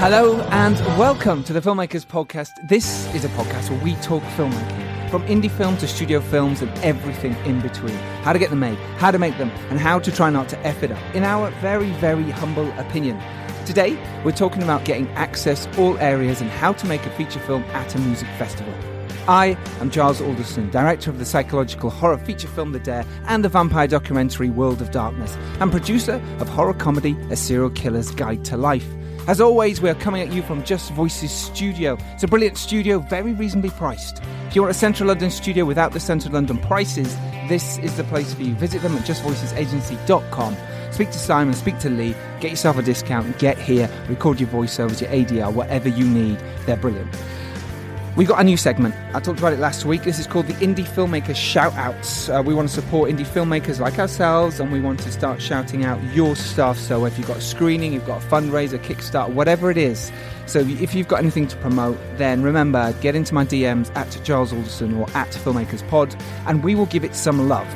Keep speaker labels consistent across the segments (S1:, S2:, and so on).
S1: Hello and welcome to the Filmmakers Podcast. This is a podcast where we talk filmmaking from indie film to studio films and everything in between. How to get them made, how to make them, and how to try not to F it up, in our very, very humble opinion. Today, we're talking about getting access all areas and how to make a feature film at a music festival. I am Giles Alderson, director of the psychological horror feature film The Dare and the vampire documentary World of Darkness, and producer of horror comedy A Serial Killer's Guide to Life. As always, we're coming at you from Just Voices Studio. It's a brilliant studio, very reasonably priced. If you want a Central London studio without the Central London prices, this is the place for you. Visit them at justvoicesagency.com. Speak to Simon, speak to Lee, get yourself a discount, get here, record your voiceovers, your ADR, whatever you need. They're brilliant. We got a new segment. I talked about it last week. This is called the Indie Filmmakers Shoutouts. Uh, we want to support indie filmmakers like ourselves, and we want to start shouting out your stuff. So if you've got a screening, you've got a fundraiser, Kickstarter, whatever it is. So if you've got anything to promote, then remember get into my DMs at Giles Alderson or at Filmmakers Pod, and we will give it some love.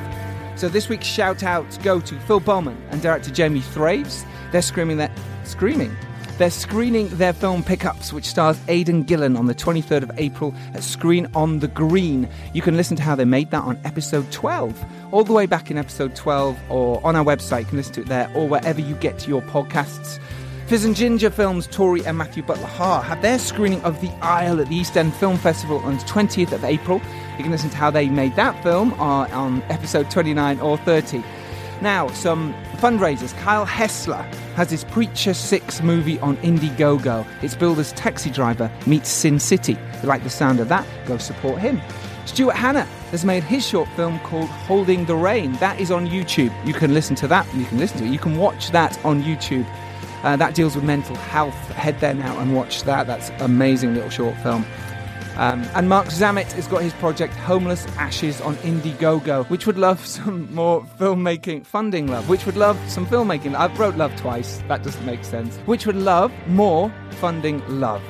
S1: So this week's shout outs go to Phil Bowman and director Jamie Thraves. They're screaming that screaming they're screening their film Pickups, which stars Aidan Gillen on the 23rd of April at Screen on the Green. You can listen to how they made that on episode 12, all the way back in episode 12, or on our website. You can listen to it there, or wherever you get your podcasts. Fizz and Ginger Films, Tori and Matthew Butler Hart have their screening of The Isle at the East End Film Festival on the 20th of April. You can listen to how they made that film on, on episode 29 or 30. Now, some fundraisers. Kyle Hessler has his Preacher 6 movie on Indiegogo. It's billed as Taxi Driver meets Sin City. If you like the sound of that, go support him. Stuart Hanna has made his short film called Holding the Rain. That is on YouTube. You can listen to that. You can listen to it. You can watch that on YouTube. Uh, that deals with mental health. Head there now and watch that. That's amazing little short film. Um, and Mark Zammit has got his project Homeless Ashes on Indiegogo, which would love some more filmmaking funding love, which would love some filmmaking. I've wrote love twice, that doesn't make sense. Which would love more funding love.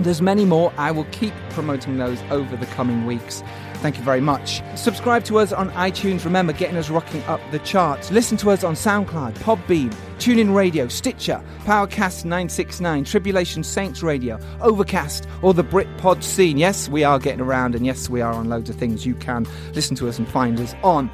S1: There's many more. I will keep promoting those over the coming weeks. Thank you very much. Subscribe to us on iTunes. Remember, getting us rocking up the charts. Listen to us on SoundCloud, Podbean, TuneIn Radio, Stitcher, Powercast 969, Tribulation Saints Radio, Overcast, or the Britpod scene. Yes, we are getting around, and yes, we are on loads of things you can listen to us and find us on.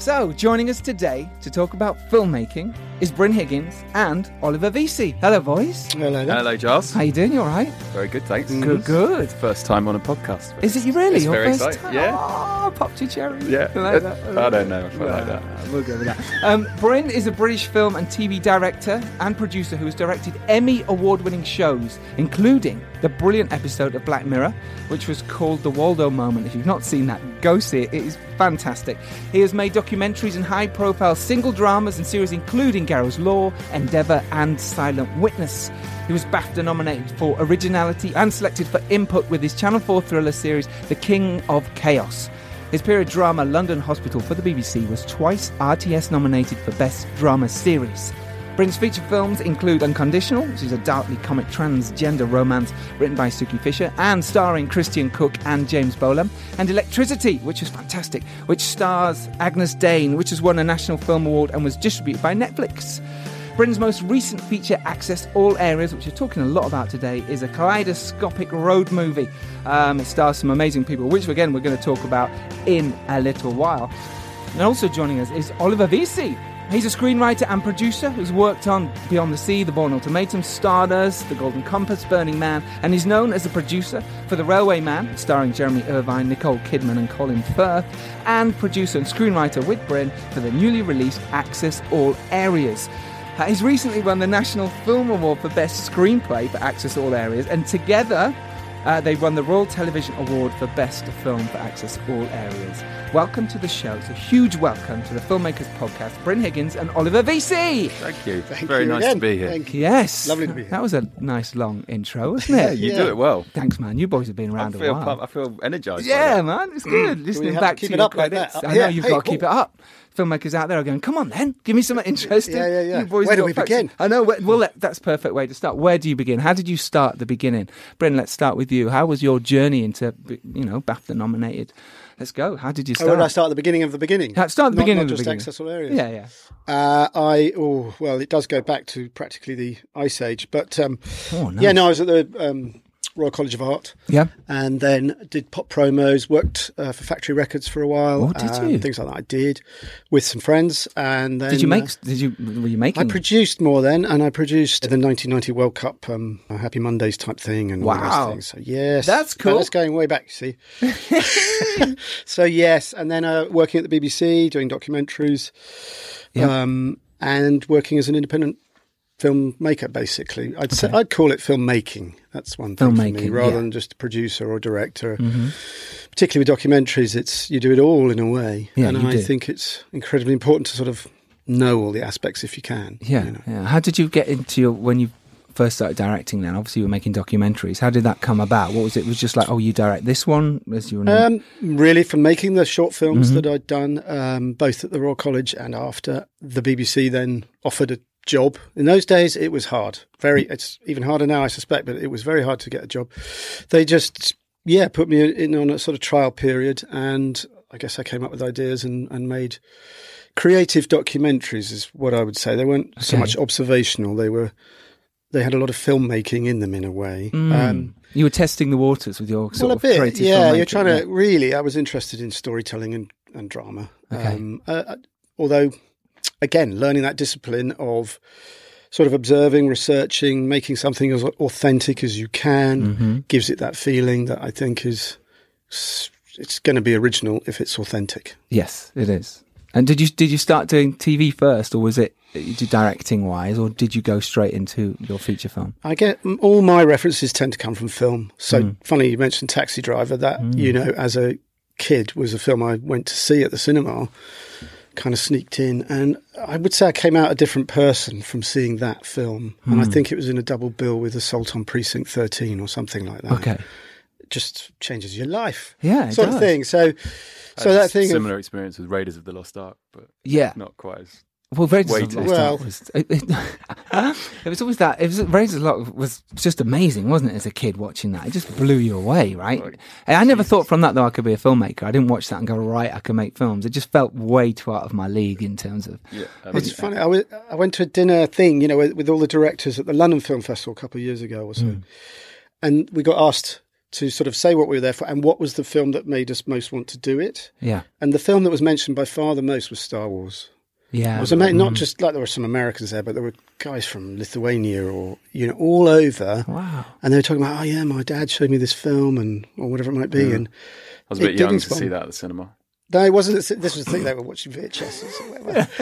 S1: So, joining us today to talk about filmmaking is Bryn Higgins and Oliver Veysey. Hello, boys.
S2: Hello, there.
S3: Hello, Giles.
S1: How you doing? You all right?
S3: Very good, thanks.
S1: Good, good.
S3: First time on a podcast.
S1: Is it you really?
S3: It's
S1: Your
S3: very
S1: first
S3: exciting,
S1: time?
S3: yeah.
S1: Oh, popped your cherry.
S3: Yeah.
S1: You like that?
S3: I don't know if I like that.
S1: We'll go with that. Um, Bryn is a British film and TV director and producer who has directed Emmy award winning shows, including the brilliant episode of Black Mirror, which was called The Waldo Moment. If you've not seen that, go see it. It is fantastic. He has made documentaries and high profile single dramas and series, including Garrow's Law, Endeavour, and Silent Witness. He was BAFTA nominated for originality and selected for input with his Channel 4 thriller series, The King of Chaos. His period drama London Hospital for the BBC was twice RTS nominated for Best Drama Series. Bryn's feature films include Unconditional, which is a darkly comic transgender romance written by Suki Fisher and starring Christian Cooke and James Bolam, and Electricity, which is fantastic, which stars Agyness Deyn, which has won a National Film Award and was distributed by Netflix. Bryn's most recent feature, Access All Areas, which we're talking a lot about today, is a kaleidoscopic road movie. Um, it stars some amazing people, which again we're going to talk about in a little while. And also joining us is Oliver Veysey. He's a screenwriter and producer who's worked on Beyond the Sea, The Bourne Ultimatum, Stardust, The Golden Compass, Burning Man, and is known as a producer for The Railway Man, starring Jeremy Irvine, Nicole Kidman, and Colin Firth, and producer and screenwriter with Bryn for the newly released Access All Areas. Uh, he's recently won the National Film Award for Best Screenplay for Access All Areas, and together uh, they won the Royal Television Award for Best Film for Access All Areas. Welcome to the show. It's a huge welcome to the Filmmakers Podcast, Bryn Higgins and Oliver Veysey.
S3: Thank you.
S2: Thank
S3: Very
S2: you
S3: nice
S2: again.
S3: to be here.
S2: Thank you.
S1: Yes.
S2: Lovely to be here.
S1: That was a nice long intro, wasn't it?
S3: Yeah, you do it well.
S1: Thanks, man. You boys have been
S3: I
S1: around a
S3: feel,
S1: while.
S3: pumped- I feel energized.
S1: Yeah, man, it's good. Listening back
S2: to keep
S1: to
S2: it
S1: your
S2: up like that? Uh,
S1: I know
S2: yeah,
S1: you've
S2: hey,
S1: got to keep
S2: oh.
S1: it up. Filmmakers out there are going, "Come on, then, give me something interesting."
S2: Yeah, yeah, yeah.
S1: You boys
S2: Where do we begin?
S1: I know. Well, let, that's a perfect way to start. Where do you begin? How did you start the beginning, Bryn? Let's start with you. How was your journey into, you know, BAFTA nominated? Let's go. How did you
S2: Oh,
S1: start?
S2: where did I start at the beginning of the beginning?
S1: Start at the
S2: Not-
S1: beginning
S2: not
S1: of the
S2: just
S1: beginning.
S2: Access All Areas.
S1: Yeah, yeah.
S2: Uh, I oh well, it does go back to practically the ice age, but um,
S1: Oh, nice.
S2: yeah, no, I was at the um, Royal College of Art,
S1: Yeah.
S2: and then did pop promos. Worked uh, for Factory Records for a while.
S1: Oh, did
S2: um,
S1: you?
S2: Things like that. I did with some friends, and then
S1: Did you make?
S2: uh,
S1: Did you? Were you making?
S2: I produced more then, and I produced the 1990 World Cup um, Happy Mondays type thing, and all
S1: Wow.
S2: those things. So yes,
S1: That's cool.
S2: that's going way back. You see. so yes, and then uh, working at the BBC, doing documentaries,
S1: Yeah.
S2: um, and working as an independent filmmaker. Basically, I'd say, I'd call it filmmaking. That's one thing for me, rather
S1: yeah.
S2: than just a producer or director.
S1: Mm-hmm.
S2: Particularly with documentaries, it's you do it all in a way,
S1: Yeah,
S2: and I
S1: do.
S2: think it's incredibly important to sort of know all the aspects if you can.
S1: Yeah,
S2: you know.
S1: yeah. How did you get into your when you first started directing? Then obviously you were making documentaries. How did that come about? What was it? Was just like oh, you direct this one as you.
S2: Um, really, from making the short films
S1: Mm-hmm.
S2: that I'd done, um, both at the Royal College and after, the BBC then offered a job. In those days, it was hard. Very, it's even harder now, I suspect, but it was very hard to get a job. They just, yeah, put me in on a sort of trial period, and I guess I came up with ideas and, and made creative documentaries. Is what I would say. They weren't so much observational. They were. They had a lot of filmmaking in them in a way.
S1: Mm.
S2: Um,
S1: you were testing the waters with your
S2: well, a bit,
S1: creative
S2: yeah. You're trying
S1: yeah.
S2: to really. I was interested in storytelling and, and drama.
S1: Okay.
S2: Um, uh, uh, although, again, learning that discipline of sort of observing, researching, making something as authentic as you can
S1: Mm-hmm.
S2: gives it that feeling that I think is it's going to be original if it's authentic.
S1: Yes, it is. And did you did you start doing TV first, or was it directing wise, or did you go straight into your feature film?
S2: I get all my references tend to come from film. So
S1: Mm.
S2: funny you mentioned Taxi Driver. That you know, as a kid, was a film I went to see at the cinema. Kind of sneaked in, and I would say I came out a different person from seeing that film. And I
S1: Hmm.
S2: think it was in a double bill with Assault on Precinct Thirteen or something like that.
S1: Okay,
S2: it just changes your life,
S1: yeah, it
S2: sort
S1: does.
S2: of thing. So, so
S3: had
S2: that thing. Of,
S3: Similar experience with Raiders of the Lost Ark, but
S1: Yeah,
S3: not quite as.
S1: Well, Raiders of
S3: Waited.
S1: the Lost
S2: Well-
S1: was it, it, it was always that. It was Raiders of the Lost was just amazing, wasn't it? As a kid watching that, it just blew you away, right?
S3: Like,
S1: And I never thought from that though I could be a filmmaker. I didn't watch that and go right. I can make films. It just felt way too out of my league in terms of.
S3: Yeah, I mean,
S2: It's funny. I, was, I went to a dinner thing, you know, with, with all the directors at the London Film Festival a couple of years ago or so, mm. and we got asked to sort of say what we were there for and what was the film that made us most want to do it.
S1: Yeah,
S2: And the film that was mentioned by far the most was Star Wars.
S1: Yeah.
S2: It was ama- not just like there were some Americans there, but there were guys from Lithuania or you know all over,
S1: wow.
S2: and they were talking about, oh yeah, my dad showed me this film and or whatever it might be, and
S3: I was a
S2: it
S3: bit
S2: did
S3: young to see that at the cinema.
S2: no, it wasn't. This was the thing they were watching VHS or whatever.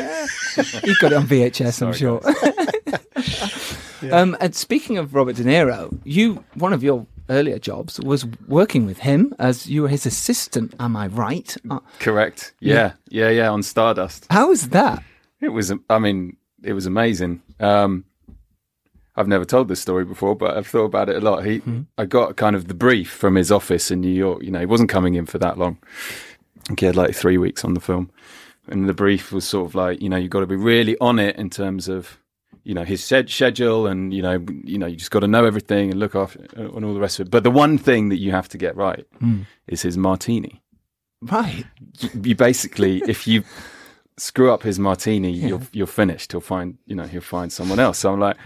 S1: You got it on VHS, I'm
S3: Sorry,
S1: sure. um, and speaking of Robert De Niro, you one of your earlier jobs was working with him as you were his assistant. Am I right? Uh,
S3: Correct. Yeah, yeah, yeah. On Stardust,
S1: how was that?
S3: it was. I mean, it was amazing. Um, I've never told this story before, but I've thought about it a lot. He, I got kind of the brief from his office in New York. You know, he wasn't coming in for that long. He had like three weeks on the film, and the brief was sort of like, you know, you've got to be really on it in terms of, you know, his schedule, and you know, you know, you just got to know everything and look after and all the rest of it. But the one thing that you have to get right is his martini.
S1: Right.
S3: You basically, if you screw up his martini, you're you're finished. He'll find, you know, he'll find someone else. So I'm like.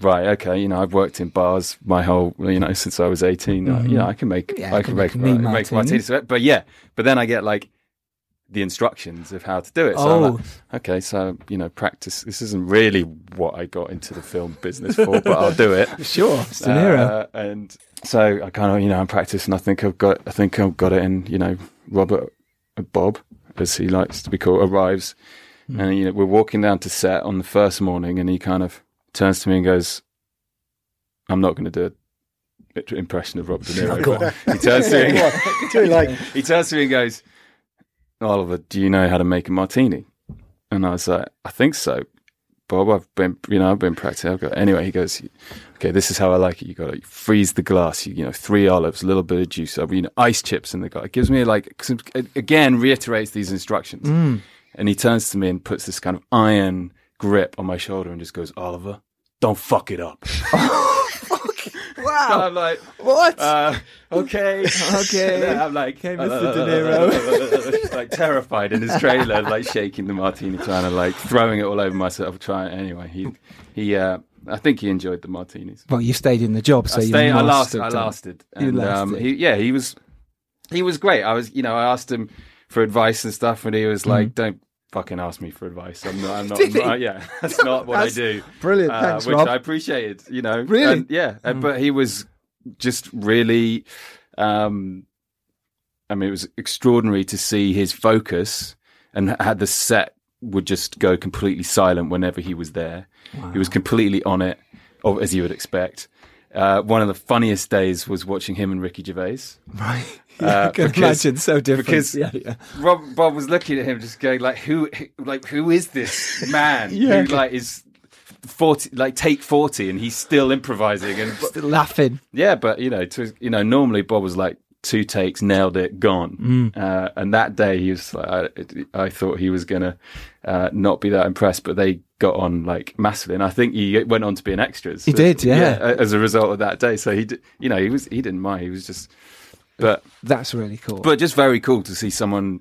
S3: Right. Okay. You know, I've worked in bars my whole, you know, since I was 18. Uh, you know, I can make,
S1: Yeah,
S3: I
S1: I
S3: can
S1: can
S3: make,
S1: make me
S3: make, make
S1: martini.
S3: martinis. But yeah, but then I get like the instructions of how to do it. So
S1: Oh.
S3: like, okay. So, you know, practice. This isn't really what I got into the film business for, but I'll do it.
S1: Sure, it's De Niro.
S3: Uh, and so I kind of, you know, I'm practicing. I think I've got, I think I've got it. And, you know, Robert, uh, Bob, as he likes to be called, arrives.
S1: Hmm.
S3: And, you know, we're walking down to set on the first morning and he kind of turns to me and goes, I'm not going to do an impression of Robert De Niro. He turns to me,
S2: like
S3: he turns to me and goes, Oliver, do you know how to make a martini? And I was like, I think so. Bob, I've been, you know, I've been practicing. I've got, anyway, he goes, okay, this is how I like it. You got to freeze the glass, you, you know, three olives, a little bit of juice, over, you know, ice chips in the glass. It gives me like, again, reiterates these instructions. Mm. and he turns to me and puts this kind of iron grip on my shoulder and just goes, Oliver, don't fuck it up.
S1: Wow.
S3: I'm like,
S1: what?
S3: uh, okay,
S1: Okay.
S3: I'm like,
S1: Okay, Mr. De Niro.
S3: like terrified in his trailer, like shaking the martini, trying to like throwing it all over myself. Trying anyway. He he. Uh, I think he enjoyed the martinis.
S1: well, you stayed in the job, so
S3: I,
S1: you
S3: stayed, I
S1: lasted.
S3: lasted. I lasted.
S1: You
S3: And, Um,
S1: lasted.
S3: he, yeah, he was he was great. I was, you know, I asked him for advice and stuff, and he was like, "Don't fucking ask me for advice. I'm not. I'm not.
S1: Mm. Did he?
S3: uh, yeah, that's not what
S1: That's
S3: I do."
S1: Brilliant.
S3: Uh,
S1: Thanks,
S3: which
S1: Rob.
S3: I appreciated. You know,
S1: Really?
S3: And, yeah, uh, but he was just really. Um, I mean, it was extraordinary to see his focus and had the set would just go completely silent whenever he was there. He was completely on it, or as you would expect. Uh, one of the funniest days was watching him and Ricky Gervais.
S1: Right.
S3: Uh,
S1: I can
S3: because-
S1: imagine. So different.
S3: because-
S1: yeah, yeah.
S3: Rob Bob was looking at him, just going like, "Who, like, who is this man
S1: Yeah.
S3: who like is forty, like take forty, and he's still improvising?" And
S1: Still laughing.
S3: yeah, but you know, to you know, normally Bob was like two takes, nailed it, gone.
S1: Mm.
S3: Uh, and that day, he was like, I, I thought he was gonna uh, not be that impressed, but they got on like massively, and I think he went on to be an extras.
S1: He did, yeah.
S3: a- as a result of that day. So he, did, you know, he was he didn't mind. He was just, but
S1: That's really cool.
S3: but just very cool to see someone.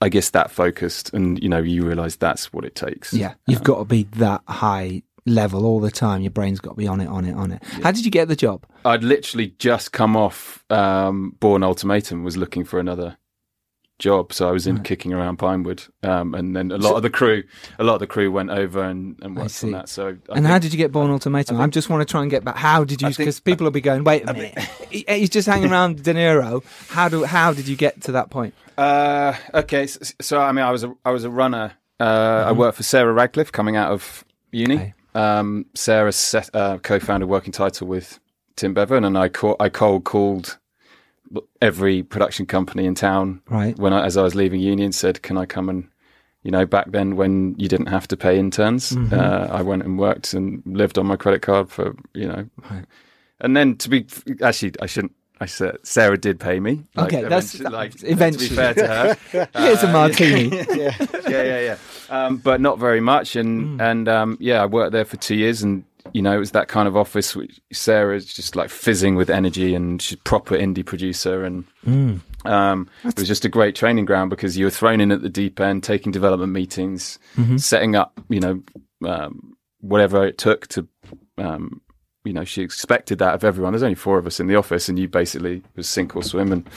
S3: I guess that focused, and you know, you realise that's what it takes.
S1: yeah, you've got to be that high level all the time. Your brain's got to be on it, on it, on it. How did you get the job?
S3: I'd literally just come off um, Bourne Ultimatum, was looking for another job, so I was in kicking around Pinewood, um, and then a lot of the crew, a lot of the crew went over and, and worked on that. So, I
S1: and
S3: think-
S1: how did you get Bourne Ultimatum? I, just want to try and get back. How did you? Because people will be going, wait a minute. He- He's just hanging around De Niro. How do? How did you get to that point?
S3: Uh, okay, so, so I mean, I was a I was a runner. Uh, I worked for Sarah Radcliffe coming out of uni.
S1: Okay.
S3: Um, Sarah set, uh, co-founded Working Title with Tim Bevan, and I call, I cold called every production company in town
S1: Right.
S3: when I, as I was leaving Union, said, "Can I come and you know back then when you didn't have to pay interns, uh, I went and worked and lived on my credit card for you know,
S1: Right.
S3: and then to be actually I shouldn't." I said Sarah did pay me.
S1: Okay, that's-
S3: eventually, like,
S1: eventually.
S3: To be fair to her,
S1: Here's a
S3: Uh,
S1: martini.
S3: yeah, yeah, yeah. Um, but not very much, and and um, yeah, I worked there for two years, and you know, it was that kind of office. Which Sarah's just like fizzing with energy, and she's a proper indie producer, and um, it was just a great training ground because you were thrown in at the deep end, taking development meetings, setting up, you know, um, whatever it took to. Um, you know, she expected that of everyone. There's only four of us in the office, and you basically was sink or swim, and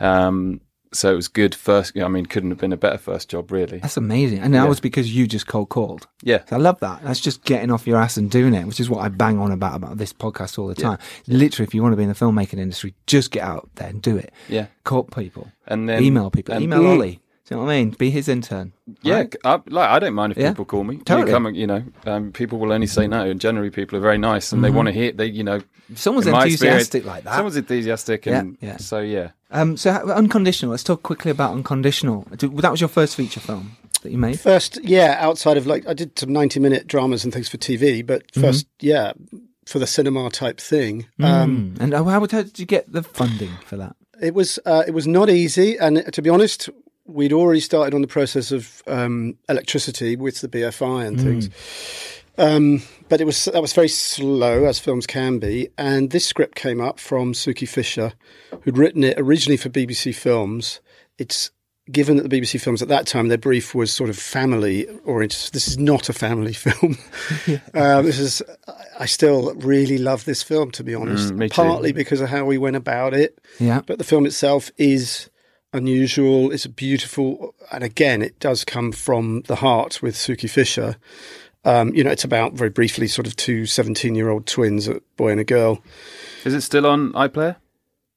S3: um, so it was good first. I mean, couldn't have been a better first job, really.
S1: That's amazing. And that
S3: Yeah.
S1: was because you just cold called.
S3: Yeah,
S1: I love that. That's just getting off your ass and doing it, which is what I bang on about about this podcast all the time. Literally, if you want to be in the filmmaking industry, just get out there and do it.
S3: yeah,
S1: Call people,
S3: and then
S1: email people,
S3: and-
S1: email Ollie. Do you know what I mean? Be his intern.
S3: Yeah,
S1: right?
S3: I, like I don't mind if
S1: Yeah.
S3: people call me. You
S1: Totally.
S3: come and- you know, um, people will only say no, and generally people are very nice and they want to hear. They, you know,
S1: If someone's enthusiastic
S3: experience,
S1: like that.
S3: Someone's enthusiastic, and
S1: Yeah, yeah.
S3: so yeah.
S1: Um, so unconditional. Let's talk quickly about unconditional. That was your first feature film that you made.
S2: First, yeah, outside of like I did some ninety-minute dramas and things for TV, but 1st yeah, for the cinema type thing. Um,
S1: Mm. And how, how did you get the funding for that?
S2: It was uh, it was not easy, and to be honest, we'd already started on the process of um, electricity with the BFI and things. Um, but it was that was very slow, as films can be. And this script came up from Suki Fisher, who'd written it originally for BBC Films. It's given that the BBC Films at that time their brief was sort of family oriented. This is not a family film. um, this is. I still really love this film, to be honest.
S3: Mm, me too.
S2: Partly because of how we went about it.
S1: Yeah.
S2: But the film itself is unusual. It's a beautiful, and again, it does come from the heart with Suki Fisher. Um, you know, it's about very briefly sort of two 17 year old twins, a boy and a girl.
S3: Is it still on iPlayer?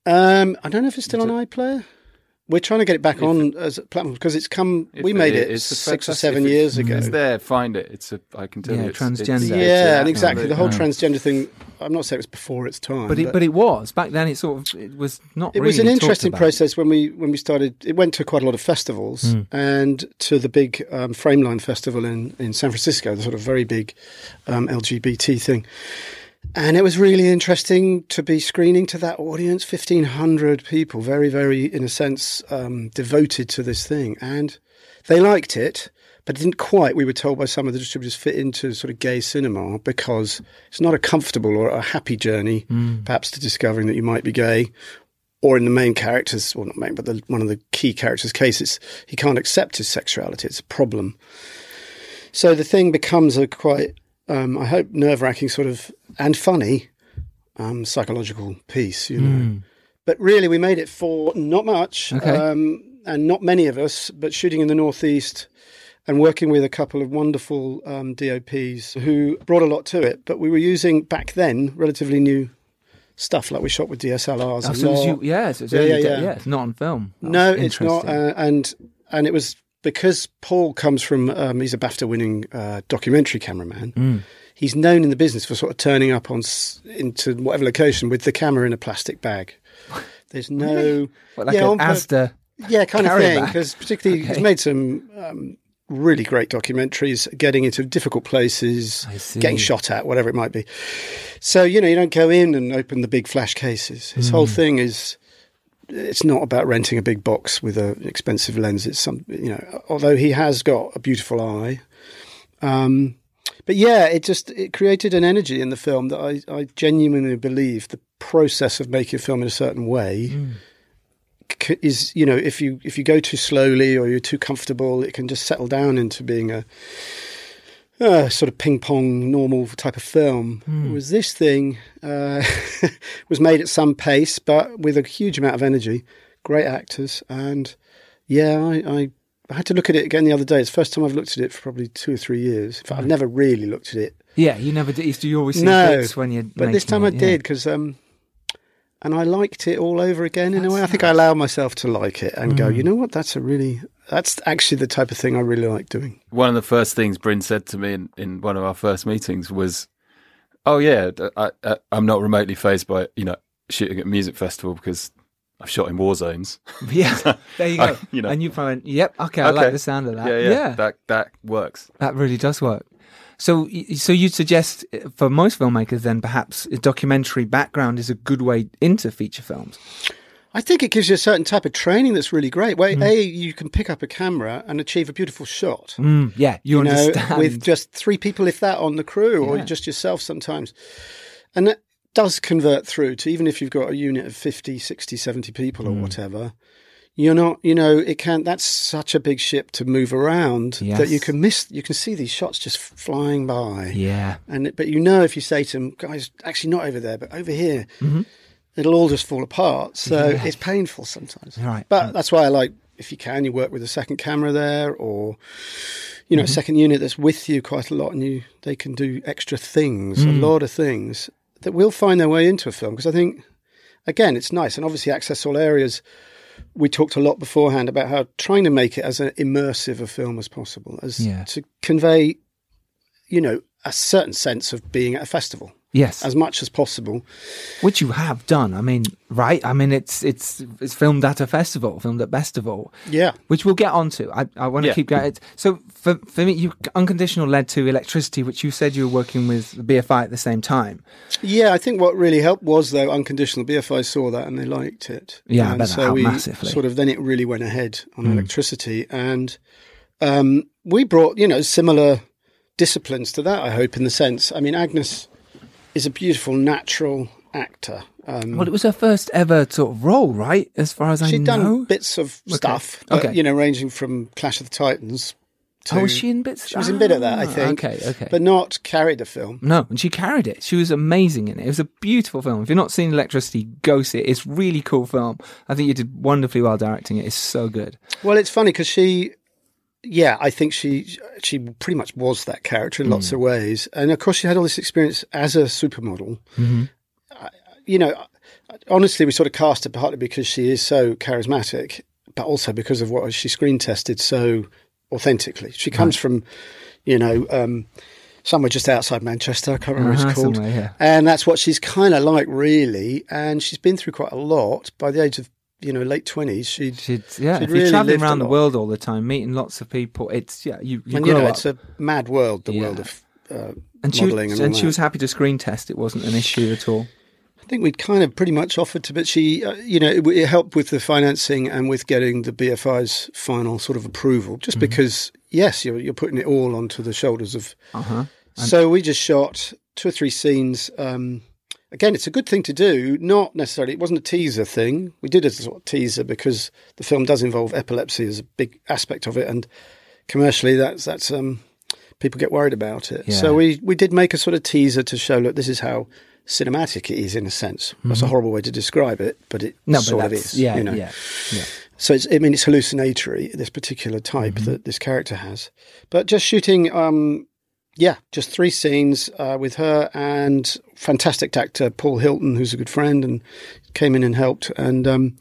S2: Um, I don't know if it's still on iPlayer. We're trying to get it back on as a platform because it's come. We made
S3: it
S2: it,
S3: is
S2: six or seven
S3: it-
S2: years ago.
S3: It's there. Find it. It's a. I can tell
S1: Yeah,
S3: you. It's,
S1: transgender.
S3: It's,
S1: Yeah,
S2: yeah, and exactly the whole
S1: Yeah.
S2: transgender thing. I'm not saying it was before its time,
S1: But it, but it was back then. It sort of it was not.
S2: it was an interesting process when we when we started. It went to quite a lot of festivals
S1: Hmm.
S2: and to the big um, Frameline Festival in in San Francisco, the sort of very big um, LGBT thing. And it was really interesting to be screening to that audience 1500 people very very in a sense um, devoted to this thing. And they liked it but it didn't quite we were told by some of the distributors fit into sort of gay cinema because it's not a comfortable or a happy journey perhaps to discovering that you might be gay. Or in the main characters well not main but the, one of the key characters cases he can't accept his sexuality. It's a problem. So the thing becomes a quite, um, I hope, nerve wracking sort of and funny um, psychological piece, you know. But really, we made it for not much,
S1: Okay.
S2: um, and not many of us, but shooting in the northeast and working with a couple of wonderful um, DOPs who brought a lot to it. But we were using back then relatively new stuff, like we shot with DSLRs.
S1: Oh, so it was
S2: lot.
S1: you, yeah, so
S2: Yeah, yeah, yeah.
S1: it's not on film.
S2: No, it's not. Uh, and and it was because Paul comes from um, he's a BAFTA-winning uh, documentary cameraman.
S1: Mm.
S2: He's known in the business for sort of turning up on into whatever location with the camera in a plastic bag. There's no
S1: What, like
S2: yeah,
S1: an Asda.
S2: yeah kind of thing because particularly he's made some. Um, Really great documentaries, getting into difficult places, getting shot at, whatever it might be. So you know, you don't go in and open the big flash cases. His
S1: Hmm.
S2: whole thing is it's not about renting a big box with an expensive lens. It's some, you know, although he has got a beautiful eye. Um, but yeah, it just it created an energy in the film that I, I genuinely believe the process of making a film in a certain way c- is, you know, if you if you go too slowly or you're too comfortable, it can just settle down into being a uh, sort of ping pong normal type of film. Was this thing uh, was made at some pace, but with a huge amount of energy, great actors, and yeah, I, I, I had to look at it again the other day. It's the first time I've looked at it for probably two or three years. In fact, I've never really looked at it.
S1: Yeah, you never did. You always see
S2: No,
S1: bits when you're.
S2: But this time I
S1: yeah.
S2: did because, um, and I liked it all over again in a way. I think I allowed myself to like it and
S1: Mm.
S2: go, you know what? That's a really, that's actually the type of thing I really like doing.
S3: One of the first things Bryn said to me in, in one of our first meetings was, "Oh yeah, I, am not remotely phased by you know shooting at a music festival because I've shot in war zones."
S1: Yeah, there you go.
S3: I- you know.
S1: And you find, yep, okay, I like the sound of that.
S3: yeah, yeah, that that works.
S1: That really does work. So, so you'd suggest uh, for most filmmakers, then perhaps a documentary background is a good way into feature films.
S2: I think it gives you a certain type of training that's really great. Where
S1: Mm.
S2: a you can pick up a camera and achieve a beautiful shot.
S1: Mm, yeah, you,
S2: you know, with just three people, if that, on the crew, or just yourself sometimes. And that does convert through to even if you've got a unit of 50, 60, 70 people or whatever. You're not, you know, it can. That's such a big ship to move around that you can miss. You can see these shots just flying by,
S1: yeah,
S2: and but you know if you say to them, guys, actually not over there, but over here,
S1: Mm-hmm.
S2: it'll all just fall apart. So it's painful sometimes.
S1: Right.
S2: But uh, that's why I like, if you can, you work with a second camera there or, you know, a mm-hmm. second unit that's with you quite a lot and you they can do extra things, a mm. lot of things that will find their way into a film. Because I think, again, it's nice. And obviously, access all areas. We talked a lot beforehand about how trying to make it as immersive a film as possible, as
S1: Yeah.
S2: to convey, you know, a certain sense of being at a festival
S1: yes,
S2: as much as possible.
S1: which you have done. I mean, right? I mean, it's it's it's filmed at a festival, filmed at Bestival,
S2: Yeah.
S1: which we'll get onto. I I want to
S3: Yeah.
S1: keep going. So for for me, you unconditional led to electricity, which you said you were working with the BFI at the same time.
S2: Yeah, I think what really helped was though unconditional. BFI saw that and they liked it.
S1: Yeah, I
S2: and
S1: bet
S2: so
S1: helped
S2: we
S1: massively.
S2: Sort of then it really went ahead on electricity, and um, we brought you know similar disciplines to that. I hope in the sense. I mean, Agyness is a beautiful natural actor. Um,
S1: Well, it was her first ever sort of role, right? As far as I know, she'd
S2: done bits of stuff, but,
S1: Okay.
S2: you know, ranging from Clash of the Titans. To,
S1: oh, was she in bits?
S2: She was in bit of that, I
S1: Ah,
S2: think.
S1: Okay, okay.
S2: but not carried a film.
S1: No, and she carried it. She was amazing in it. It was a beautiful film. If you're not seeing Electricity, go see it. It's a really cool film. I think you did wonderfully well directing it. It's so good.
S2: Well, it's funny because she, yeah, I think she she pretty much was that character in lots of ways, and of course she had all this experience as a supermodel.
S1: Mm-hmm.
S2: I- You know, honestly, we sort of cast her partly because she is so charismatic, but also because of what she screen tested so authentically. She comes from, you know. Um, Somewhere just outside Manchester, I can't remember
S1: Uh-huh,
S2: it's called.
S1: yeah.
S2: And that's what she's kind of like, really. And she's been through quite a lot. By the age of, you know, late 20s, she'd,
S1: She'd, yeah,
S2: She'd
S1: if
S2: really
S1: you're traveling around the world all the time, meeting lots of people, it's yeah, you, you
S2: and
S1: grow
S2: you know,
S1: up.
S2: it's a mad world, the
S1: Yeah.
S2: world of uh,
S1: And she,
S2: modelling
S1: was,
S2: and,
S1: and she was happy to screen test. It wasn't an issue at all.
S2: I think we'd kind of pretty much offered to, but she, uh, you know, it, it helped with the financing and with getting the BFI's final sort of approval. Just because, yes, you're you're putting it all onto the shoulders of.
S1: Uh huh.
S2: So we just shot two or three scenes. Um, again, it's a good thing to do. Not necessarily. It wasn't a teaser thing. We did a sort of teaser because the film does involve epilepsy as a big aspect of it, and commercially, that's that's um, people get worried about it.
S1: Yeah.
S2: So we we did make a sort of teaser to show, look, this is how cinematic it is in a sense. That's a horrible way to describe it, but it
S1: Mm-hmm. No, but
S2: of is.
S1: Yeah,
S2: you know?
S1: yeah, yeah.
S2: So it's, I mean, it's hallucinatory. This particular type
S1: Mm-hmm.
S2: that this character has, but just shooting, um, yeah, just three scenes uh, with her and fantastic actor Paul Hilton, who's a good friend, and came in and helped, and um,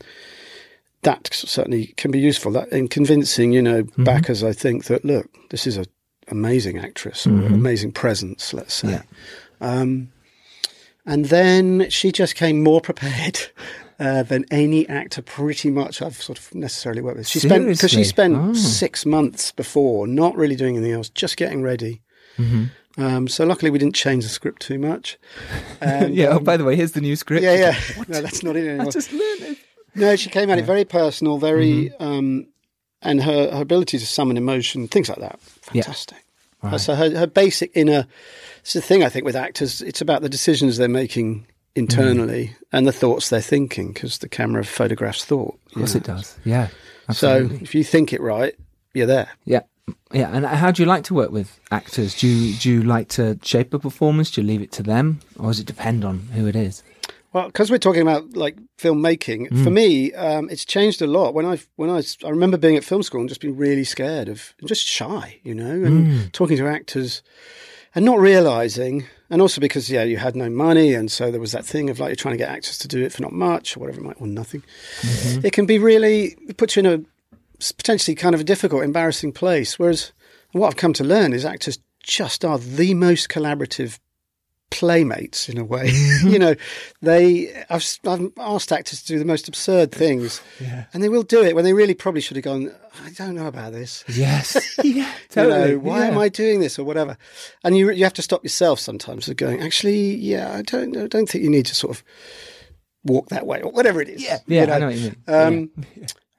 S2: that certainly can be useful. That in convincing, you know,
S1: Mm-hmm.
S2: backers. I think that look, this is an amazing actress or amazing presence. Let's say.
S1: Mm-hmm. Yeah.
S2: Um, and then she just came more prepared uh, than any actor, pretty much I've sort of necessarily worked with. She spent because she spent
S1: Oh.
S2: six months before, not really doing anything else, just getting ready.
S1: Mm-hmm.
S2: Um, so luckily we didn't change the script too much. And,
S1: yeah. Oh,
S2: um,
S1: by the way, here's the new script.
S2: yeah, yeah. No, that's not it anymore.
S1: I just learned it.
S2: No, she came at it very personal, very,
S1: Mm-hmm.
S2: um, and her, her ability to summon emotion, things like that,
S1: Yeah.
S2: fantastic.
S1: Right.
S2: Uh, So her, her basic inner, it's the thing I think with actors, it's about the decisions they're making internally
S1: Mm.
S2: and the thoughts they're thinking because the camera photographs thought.
S1: Yes, it does. Yeah.
S2: So if you think it right, you're there.
S1: Yeah. Yeah, and how do you like to work with actors? Do you do you like to shape a performance? Do you leave it to them, or does it depend on who it is?
S2: Well, because we're talking about like filmmaking,
S1: Mm.
S2: for me, um, it's changed a lot. When I when I I remember being at film school and just being really scared of just shy, you know, and
S1: Mm.
S2: talking to actors and not realizing, and also because yeah, you had no money, and so there was that thing of like you're trying to get actors to do it for not much or whatever it might or nothing.
S1: Mm-hmm.
S2: It can be really it puts you in a potentially kind of a difficult, embarrassing place. Whereas what I've come to learn is actors just are the most collaborative playmates in a way. you know, they I've, I've asked actors to do the most absurd things, and they will do it when they really probably should have gone. I don't know about this.
S1: Yes. yeah.
S2: You know, why am I doing this or whatever? And you you have to stop yourself sometimes of going. Actually, yeah, I don't I don't think you need to sort of walk that way or whatever it is.
S1: Yeah.
S2: you
S1: Yeah.
S2: know.
S1: I know what you mean.
S2: Um,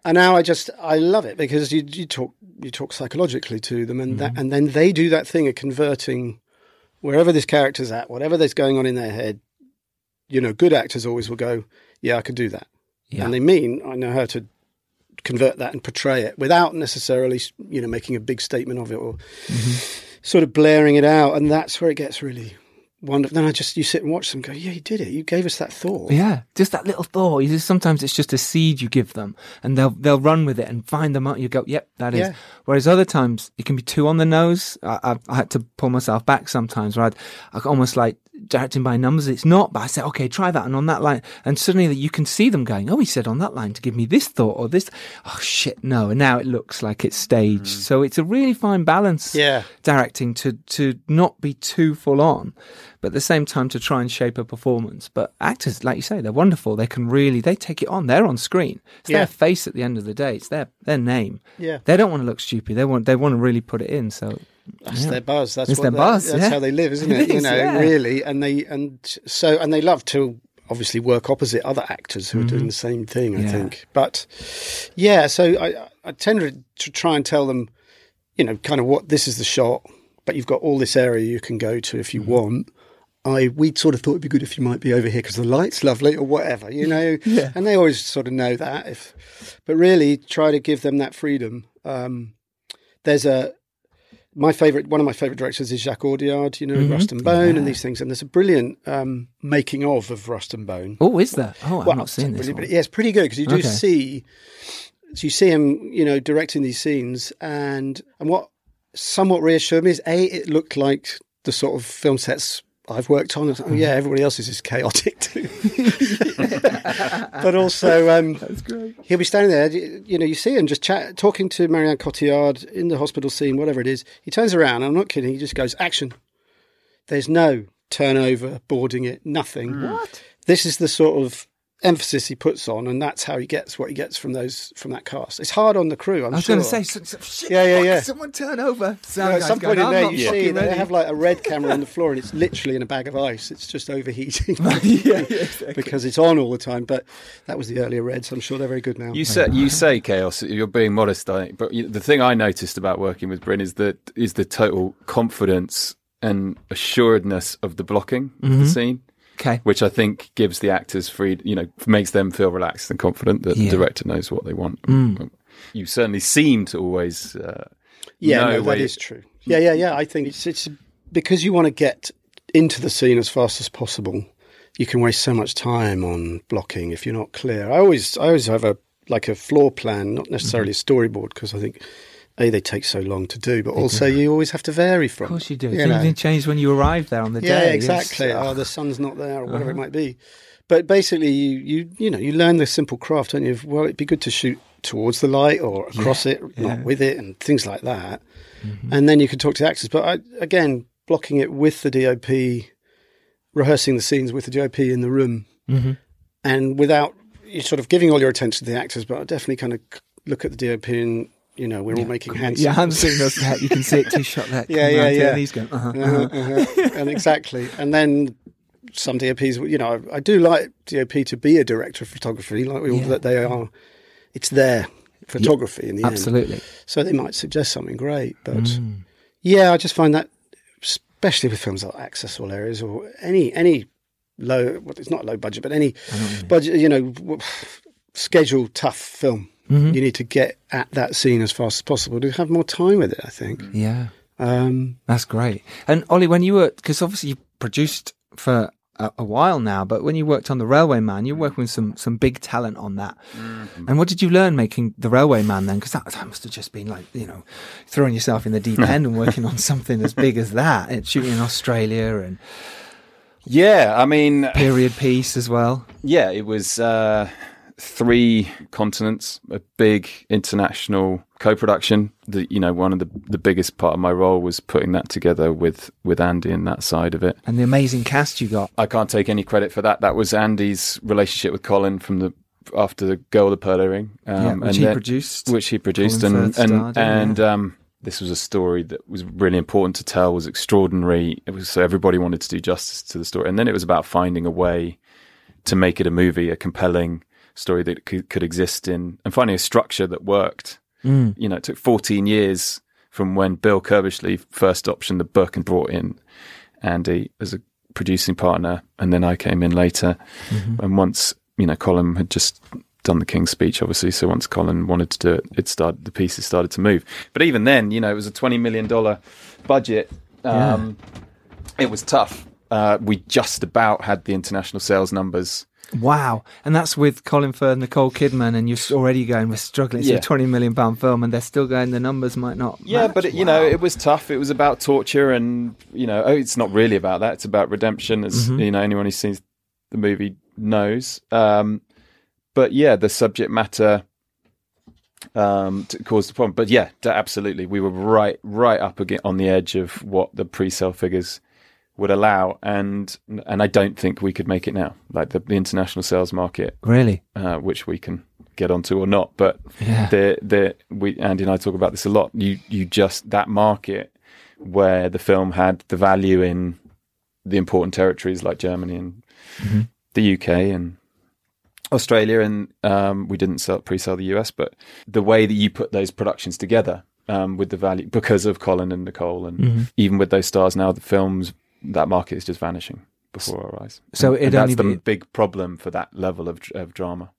S2: And now I just I love it because you you talk you talk psychologically to them and that mm-hmm. and then they do that thing of converting wherever this character's at, whatever there's going on in their head. You know, good actors always will go, yeah, I could do that,
S1: yeah.
S2: and they mean I know how to convert that and portray it without necessarily you know making a big statement of it or mm-hmm. sort of blaring it out, and that's where it gets really wonderful. Then I just you sit and watch them go, yeah, you did it, you gave us that thought.
S1: Yeah, just that little thought. You just, sometimes it's just a seed you give them, and they'll they'll run with it and find them out. You go, yep, that is.
S2: Yeah.
S1: Whereas other times it can be too on the nose. I, I, I had to pull myself back sometimes, where I'd, I almost like directing by numbers. It's not, but I say, okay, try that, and on that line, and suddenly that you can see them going, oh, he said on that line to give me this thought or this. Oh shit, no, and now it looks like it's staged. Mm. So it's a really fine balance
S2: Yeah.
S1: directing to to not be too full on, but at the same time to try and shape a performance. But actors, like you say, they're wonderful. They can really they take it on. They're on screen. It's
S2: Yeah.
S1: their face at the end of the day. It's their their name.
S2: Yeah.
S1: They don't want to look stupid. They want they want to really put it in. So
S2: That's
S1: Yeah.
S2: their buzz. That's
S1: It's
S2: what
S1: their buzz,
S2: That's
S1: yeah.
S2: how they live, isn't
S1: It
S2: it? you know,
S1: yeah.
S2: really. And they and so and they love to obviously work opposite other actors who are doing the same thing. I
S1: Mm-hmm.
S2: Think, but yeah. So I I tend to try and tell them, you know, kind of what this is the shot, but you've got all this area you can go to if you
S1: Mm-hmm.
S2: want. I we sort of thought it'd be good if you might be over here because the light's lovely or whatever, you know.
S1: Yeah.
S2: And they always sort of know that. If, but really, try to give them that freedom. Um, there's a my favorite one of my favorite directors is Jacques Audiard, you know,
S1: Mhm.
S2: Rust and Bone
S1: Yeah.
S2: and these things. And there's a brilliant um, making of of Rust and Bone.
S1: oh, is there? Oh, I've
S2: Well,
S1: not seen this. One.
S2: but yeah, it's pretty good because you do
S1: Okay.
S2: see so you see him, you know, directing these scenes, and and what somewhat reassured me is a it looked like the sort of film sets I've worked on. I was like, Oh yeah,
S1: Mm-hmm.
S2: everybody else is chaotic too. but also, um,
S1: That's great.
S2: he'll be standing there. You you know, you see him just chat, talking to Marianne Cotillard in the hospital scene, whatever it is. He turns around. I'm not kidding. He just goes, "Action." There's no turnover, boarding it, nothing.
S1: What?
S2: This is the sort of emphasis he puts on, and that's how he gets what he gets from those from that cast. It's hard on the crew. I'm
S1: I was
S2: sure.
S1: going to say, so, so, shit,
S2: Yeah, yeah,
S1: fuck,
S2: yeah.
S1: Someone turn over.
S2: You know, at
S1: guy's
S2: some
S1: going,
S2: point in there, you
S1: fucking
S2: see they have like a red camera on the floor, and it's literally in a bag of ice. It's just overheating
S1: yeah, yeah, exactly.
S2: because it's on all the time. But that was the earlier Reds. I'm sure they're very good now.
S3: You say you say chaos. You're being modest, I think. But you, the thing I noticed about working with Bryn is that is the total confidence and assuredness of the blocking of the mm-hmm. scene,
S1: Okay.
S3: which I think gives the actors free. You know, makes them feel relaxed and confident that
S1: Yeah.
S3: the director knows what they want. You certainly seem to always. Uh,
S2: Yeah,
S3: know
S2: no,
S3: where
S2: that
S3: you-
S2: is true. Yeah, yeah, yeah. I think it's it's because you want to get into the scene as fast as possible. You can waste so much time on blocking if you're not clear. I always, I always have a like a floor plan, not necessarily
S1: Mm-hmm.
S2: a storyboard, because I think a they take so long to do, but also you always have to vary from.
S1: Of course you do.
S2: You
S1: Things didn't change when you arrive there on the
S2: Yeah,
S1: day.
S2: exactly.
S1: It's-
S2: Oh, the sun's not there, or whatever it
S1: Uh-huh.
S2: might be. But basically, you you you know you learn the simple craft, don't you? Of, well, it'd be good to shoot towards the light or across it,
S1: yeah. Mm-hmm.
S2: not with it, and things like that. And then you can talk to the actors. But I, again, blocking it with the DOP, rehearsing the scenes with the DOP in the room,
S1: Mhm.
S2: and without you sort of giving all your attention to the actors, but I definitely kind of look at the DOP and you know we're all making hands.
S1: Yeah, signals that. You can see it shot there.
S2: Yeah, yeah, yeah.
S1: And he's going, uh-huh,
S2: Uh-huh,
S1: uh-huh.
S2: uh-huh. and exactly. And then some DOPs, you know, I, I do like DOP to be a director of photography, like we all,
S1: Yeah.
S2: that they are. It's their photography in the end.
S1: Absolutely.
S2: So they might suggest something great, but
S1: Mm.
S2: yeah, I just find that, especially with films like Access All Areas or any any low, well, it's not low budget, but any
S1: I know what you mean.
S2: budget, you know, scheduled tough film.
S1: Mhm.
S2: You need to get at that scene as fast as possible to have more time with it. I think.
S1: Yeah.
S2: Um,
S1: That's great. And Ollie, when you were, because obviously you produced for a, a while now, but when you worked on the Railway Man, you were working with some some big talent on that. And what did you learn making the Railway Man then? Because that, that must have just been like you know throwing yourself in the deep end and working on something as big as that, and shooting in Australia and
S3: yeah, I mean,
S1: period piece as well.
S3: yeah, it was uh, three continents, a big international co-production. The you know one of the the biggest part of my role was putting that together with with Andy and that side of it.
S1: And the amazing cast you got.
S3: I can't take any credit for that. That was Andy's relationship with Colin from the after the Girl of the Pearl Ring, um,
S1: yeah, which
S3: and
S1: he
S3: then-
S1: produced.
S3: which he produced,
S1: Colin
S3: and and and
S1: yeah.
S3: um, this was a story that was really important to tell. Was extraordinary. It was so everybody wanted to do justice to the story, and then it was about finding a way to make it a movie, a compelling story that could, could exist in, and finding a structure that worked.
S1: Mm.
S3: You know, it took 14 years from when Bill Curbishley first optioned the book and brought in Andy as a producing partner, and then I came in later.
S1: Mm-hmm.
S3: And once you know, Colin had just done the King's Speech, obviously. So once Colin wanted to do it, it started. The pieces started to move. But even then, you know, it was a twenty million dollar budget. Um, It was tough. Uh, we just about had the international sales numbers.
S1: Wow. And that's with Colin Firth, Nicole Kidman, and you're already going, we're struggling. It's
S3: Yeah.
S1: a 20 million pound film, and they're still going, the numbers might not.
S3: Yeah,
S1: match.
S3: but it, you know, it was tough. It was about torture, and you know, oh, it's not really about that. It's about redemption, as
S1: Mhm.
S3: you know, anyone who's seen the movie knows. Um, but yeah, the subject matter um, caused the problem. But yeah, absolutely, we were right, right up again on the edge of what the pre-sale figures would allow, and and I don't think we could make it now. Like the, the international sales market,
S1: Really?
S3: uh, which we can get onto or not, but
S1: Yeah.
S3: the the we Andy and I talk about this a lot. You you just that market where the film had the value in the important territories like Germany and
S1: Mhm.
S3: the UK and Australia, and um, we didn't sell, pre-sell the US, but the way that you put those productions together um, with the value because of Colin and Nicole, and
S1: Mhm.
S3: even with those stars now, the films that market is just vanishing before our eyes.
S1: So
S3: And
S1: it'd
S3: that's
S1: only
S3: the
S1: be-
S3: big problem for that level of of drama.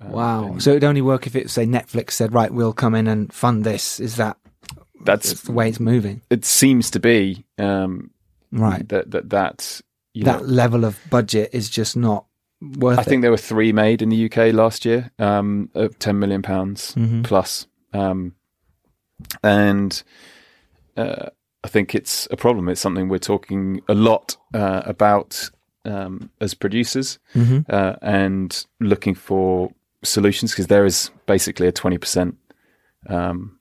S3: Um,
S1: Wow.
S3: and
S1: So it'd only work if it, say, Netflix said, right, we'll come in and fund this. Is that
S3: that's
S1: that's the way it's moving?
S3: it seems to be um,
S1: Right.
S3: that that that you
S1: that
S3: know,
S1: level of budget is just not worth
S3: I
S1: it.
S3: think there were three made in the UK last year, um, of ten million pounds
S1: Mhm.
S3: plus, um, and uh, I think it's a problem. It's something we're talking a lot uh, about um, as producers
S1: Mhm.
S3: uh, and looking for solutions because there is basically a twenty percent um,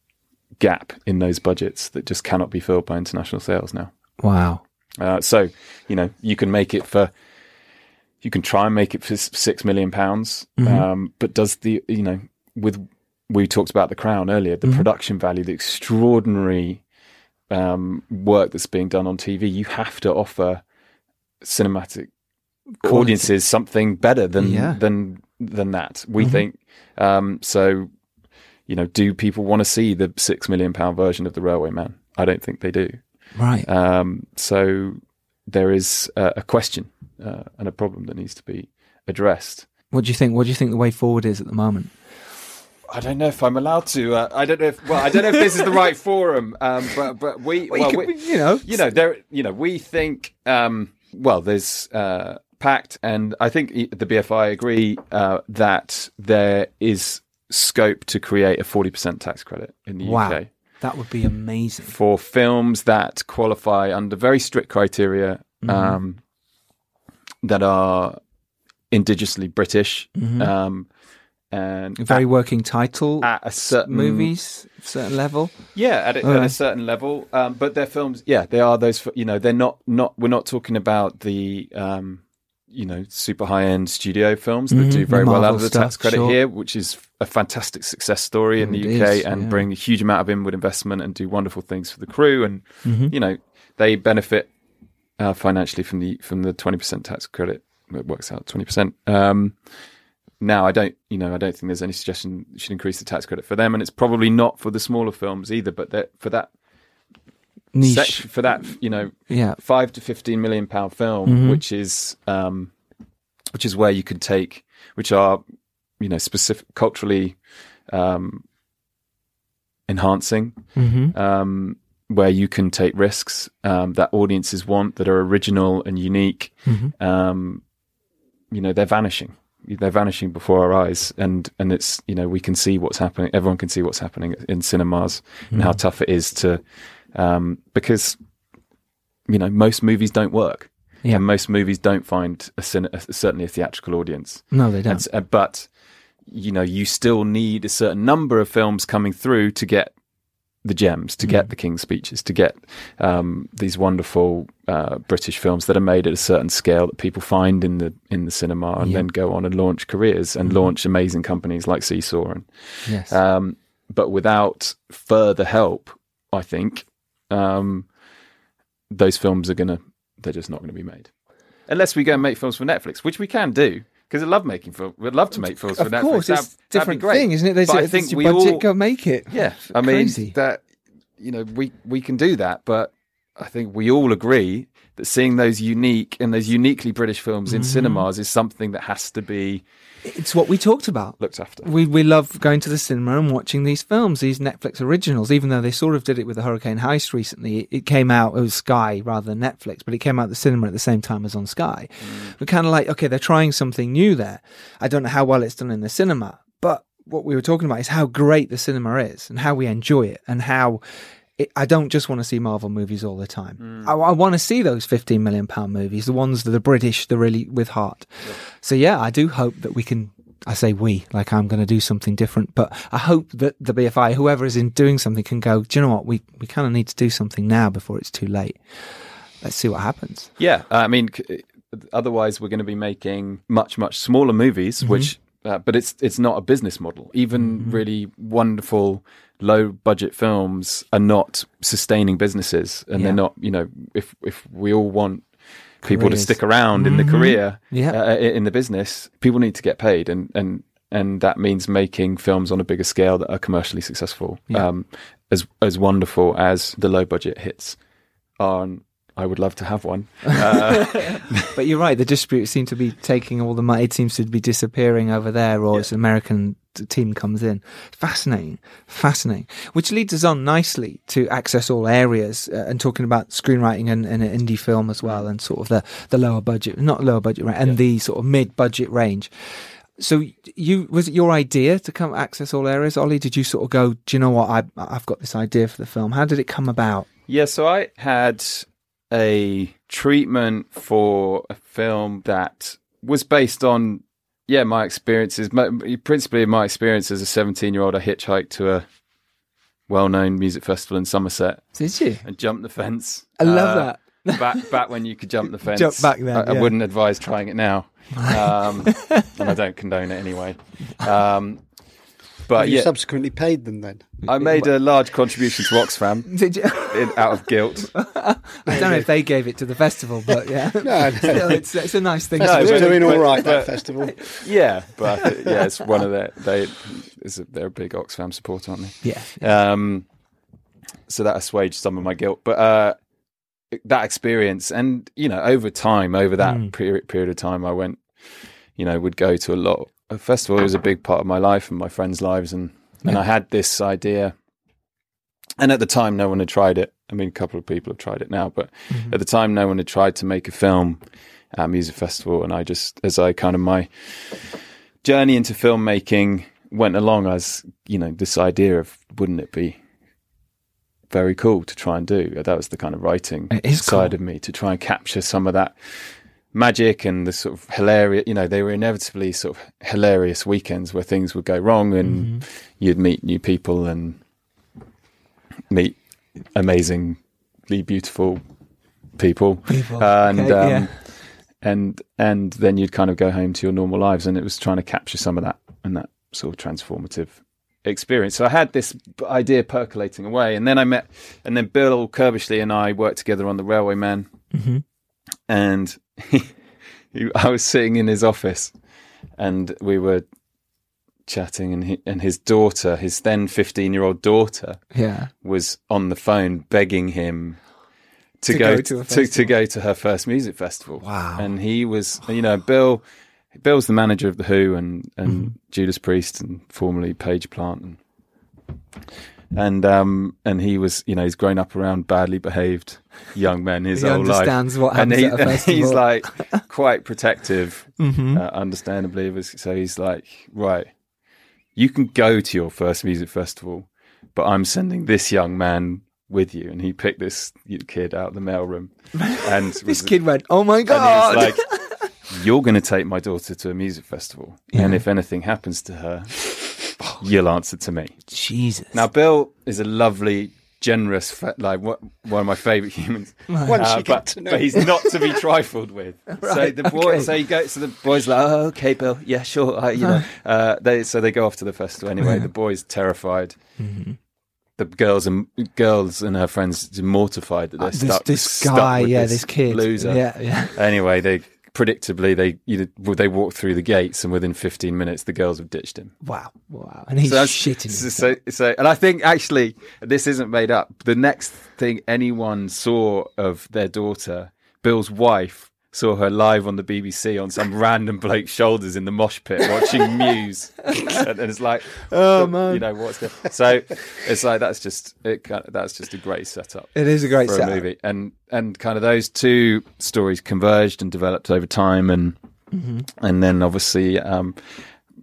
S3: gap in those budgets that just cannot be filled by international sales now.
S1: Wow.
S3: Uh, so, you know, you can make it for you can try and make it for six million pounds,
S1: Mm-hmm.
S3: um, but does the you know with we talked about the Crown earlier,
S1: Mm-hmm.
S3: the production value, the extraordinary um, work that's being done on TV, you have to offer cinematic
S1: Quality.
S3: audiences something better than
S1: Yeah. Mm-hmm.
S3: than than that. We think um, so. You know, do people want to see the six million pound version of the Railway Man? I don't think they do.
S1: Right.
S3: Um, so there is a, a question uh, and a problem that needs to be addressed.
S1: what do you think? What do you think the way forward is at the moment?
S3: I don't know if I'm allowed to. Uh, I don't know if well, I don't know if this is the right forum. Um, but but we
S1: Well,
S3: well,
S1: you,
S3: we,
S1: could, you know,
S3: you know there you know we think um, well there's uh, pact and I think the BFI agree uh, that there is scope to create a 40% tax credit in the
S1: wow,
S3: UK.
S1: that would be amazing.
S3: for films that qualify under very strict criteria
S1: Mm-hmm.
S3: um, that are indigenously British um, and
S1: A very working title.
S3: at, at a certain
S1: movies, certain level.
S3: yeah, at a, at
S1: Okay.
S3: a certain level. Um, but they're films. Yeah, they are those. You know, they're not not. We're not talking about the. Um, you know, super high end studio films that
S1: Mhm,
S3: do very well out of the tax credit
S1: sure.
S3: here, which is a fantastic success story in
S1: It
S3: the UK
S1: is,
S3: and
S1: yeah.
S3: bring a huge amount of inward investment and do wonderful things for the crew. And
S1: Mm-hmm.
S3: you know, they benefit uh, financially from the from the twenty percent tax credit. It works out twenty percent. Um, now, I don't, you know, I don't think there's any suggestion you should increase the tax credit for them, and it's probably not for the smaller films either. But that for that
S1: Niche.
S3: sec- for that, you know,
S1: yeah.
S3: five to fifteen million pound film,
S1: Mhm.
S3: which is um, which is where you can take, which are you know specific culturally um, enhancing,
S1: Mm-hmm.
S3: um, where you can take risks um, that audiences want that are original and unique.
S1: Mm-hmm.
S3: Um, you know, they're vanishing. They're vanishing before our eyes, and and it's you know we can see what's happening. Everyone can see what's happening in cinemas and how tough it is to um, because you know most movies don't work.
S1: Yeah.
S3: And most movies don't find a, cine- a certainly a theatrical audience.
S1: No, they don't.
S3: And uh, but you know, you still need a certain number of films coming through to get the gems, to
S1: Mm.
S3: get the King's speeches, to get um, these wonderful uh, British films that are made at a certain scale that people find in the in the cinema, and
S1: Yeah.
S3: then go on and launch careers and launch amazing companies like Seesaw. And
S1: yes.
S3: um, but without further help, I think um, those films are gonna they're just not going to be made unless we go and make films for Netflix, which we can do because I love making films. We'd love to make films for
S1: of
S3: Netflix.
S1: course,
S3: That'd-
S1: it's a
S3: that'd
S1: different
S3: great.
S1: thing, isn't it? There's
S3: But I think we
S1: budget,
S3: all-
S1: go make it.
S3: Yeah, I mean
S1: Crazy.
S3: that you know we we can do that, but I think we all agree that seeing those unique and those uniquely British films in mm-hmm. cinemas is something that has to be
S1: It's what we talked about.
S3: looked after.
S1: We we love going to the cinema and watching these films, these Netflix originals. Even though they sort of did it with the Hurricane Heist recently, it, came out it was Sky rather than Netflix, but it came out the cinema at the same time as on Sky. Mm. We're kind of like, okay, they're trying something new there. I don't know how well it's done in the cinema, but what we were talking about is how great the cinema is and how we enjoy it and how. It, I don't just want to see Marvel movies all the time. I, I want to see those fifteen million pound movies, the ones that are British, the really with heart. So yeah, I do hope that we can. I say we, like I'm going to do something different, but I hope that the BFI, whoever is in doing something, can go. Do you know what? We we kind of need to do something now before it's too late. Let's see what happens.
S3: Yeah, I mean, otherwise we're going to be making much much smaller movies,
S1: Mm-hmm.
S3: which uh, but it's it's not a business model. Even really wonderful low budget films are not sustaining businesses, and
S1: Yeah.
S3: they're not. You know, if if we all want people to stick around in the career
S1: Yeah.
S3: uh, in the business, people need to get paid, and and and that means making films on a bigger scale that are commercially successful.
S1: Yeah.
S3: Um, as as wonderful as the low budget hits are. I would love to have one. Uh,
S1: But you're right. The distributors seem to be taking all the money. It seems to be disappearing over there, or it's American team comes in. Fascinating, fascinating. Which leads us on nicely to access all areas uh, and talking about screenwriting and, and indie film as well, and sort of the the lower budget, not lower budget, right, and the sort of mid budget range. So you was it your idea to come access all areas, Ollie? Did you sort of go? Do you know what? I I've got this idea for the film. How did it come about?
S3: Yeah, so I had a treatment for a film that was based on, yeah, my experiences, my, principally my experience as a 17 year old. I hitchhiked to a well known music festival in Somerset
S1: Did you?
S3: and jumped the fence.
S1: I love
S3: Uh,
S1: that.
S3: back back when you could jump the fence.
S1: Jump back then,
S3: I, I wouldn't advise trying it now, um, and I don't condone it anyway. Um, but
S2: you
S3: yeah,
S2: subsequently paid them then.
S3: I made a large contribution to Oxfam
S1: Did you?
S3: in, out of guilt.
S1: I don't know if they gave it to the festival, but yeah.
S2: No, no.
S1: Still, it's, it's a nice thing. to
S3: No,
S2: It's
S1: do.
S2: doing all right
S3: but-
S2: that festival.
S3: Yeah, but yeah, it's one of their they. It's a, they're a big Oxfam supporter, aren't they?
S1: yeah.
S3: Um, so that assuaged some of my guilt. But uh, that experience, and you know, over time, over that
S1: Mm.
S3: period period of time, I went, you know, would go to a lot of festival. It was a big part of my life and my friends' lives, and and
S1: Yeah.
S3: I had this idea. And at the time, no one had tried it. I mean, a couple of people have tried it now, but
S1: Mm-hmm.
S3: at the time, no one had tried to make a film at a music festival. And I just, as I kind of my journey into filmmaking went along, as you know, this idea of wouldn't it be very cool to try and do? That was the kind of writing side
S1: cool.
S3: of me to try and capture some of that magic and the sort of hilarious. You know, they were inevitably sort of hilarious weekends where things would go wrong and
S1: Mm-hmm.
S3: you'd meet new people and meet amazingly beautiful people,
S1: People.
S3: and
S1: Okay,
S3: um,
S1: yeah.
S3: and and then you'd kind of go home to your normal lives, and it was trying to capture some of that and that sort of transformative experience. So I had this idea percolating away, and then I met, and then Bill Curbishley and I worked together on the Railway Man,
S1: Mhm.
S3: And he, he, I was sitting in his office, and we were chatting, and he, and his daughter, his then fifteen year old daughter,
S1: Yeah.
S3: was on the phone begging him to,
S1: To
S3: go,
S1: go to
S3: to, to go to her first music festival.
S1: Wow.
S3: And he was, you know, Bill. Bill's the manager of the Who and and
S1: Mm-hmm.
S3: Judas Priest and formerly Page Plant and and um and he was, you know, he's grown up around badly behaved young men his
S1: He
S3: whole life.
S1: understands what
S3: and he,
S1: at a festival.
S3: he's like quite protective,
S1: Mhm.
S3: uh, understandably. So he's like, right, you can go to your first music festival, but I'm sending this young man with you. And he picked this kid out of the mailroom, and
S1: This
S3: was-
S1: kid went, "Oh my
S3: and
S1: god!"
S3: like, "You're going to take my daughter to a music festival, and if anything happens to her, you'll answer to me."
S1: Jesus.
S3: Now, Bill is a lovely, generous, like one of my favourite humans.
S2: Once
S3: Uh,
S2: you get
S3: but,
S2: to know
S3: but he's not to be trifled with. so the boy,
S1: okay.
S3: so he goes. So the boys like, oh, okay, Bill, yeah, sure, uh, you know. Uh, they so they go off to the festival anyway. The boy's terrified.
S1: Mm-hmm.
S3: The girls and girls and her friends mortified that they're
S1: Uh, this
S3: stuck.
S1: this
S3: stuck
S1: guy,
S3: with
S1: yeah,
S3: this,
S1: this, kid,
S3: loser.
S1: yeah, yeah.
S3: Anyway, they predictably they you know, they walk through the gates and within 15 minutes the girls have ditched him.
S1: Wow, wow, and he's
S3: So
S1: shitting.
S3: So, so, so, and I think actually this isn't made up. The next thing anyone saw of their daughter, Bill's wife, saw her live on the BBC on some random bloke's shoulders in the mosh pit watching Muse, and, it's like,
S1: Oh, man.
S3: you know what's going. So it's like that's just it. That's just a great setup
S1: it is a great
S3: for a movie, and and kind of those two stories converged and developed over time, and
S1: Mm-hmm.
S3: and then obviously um,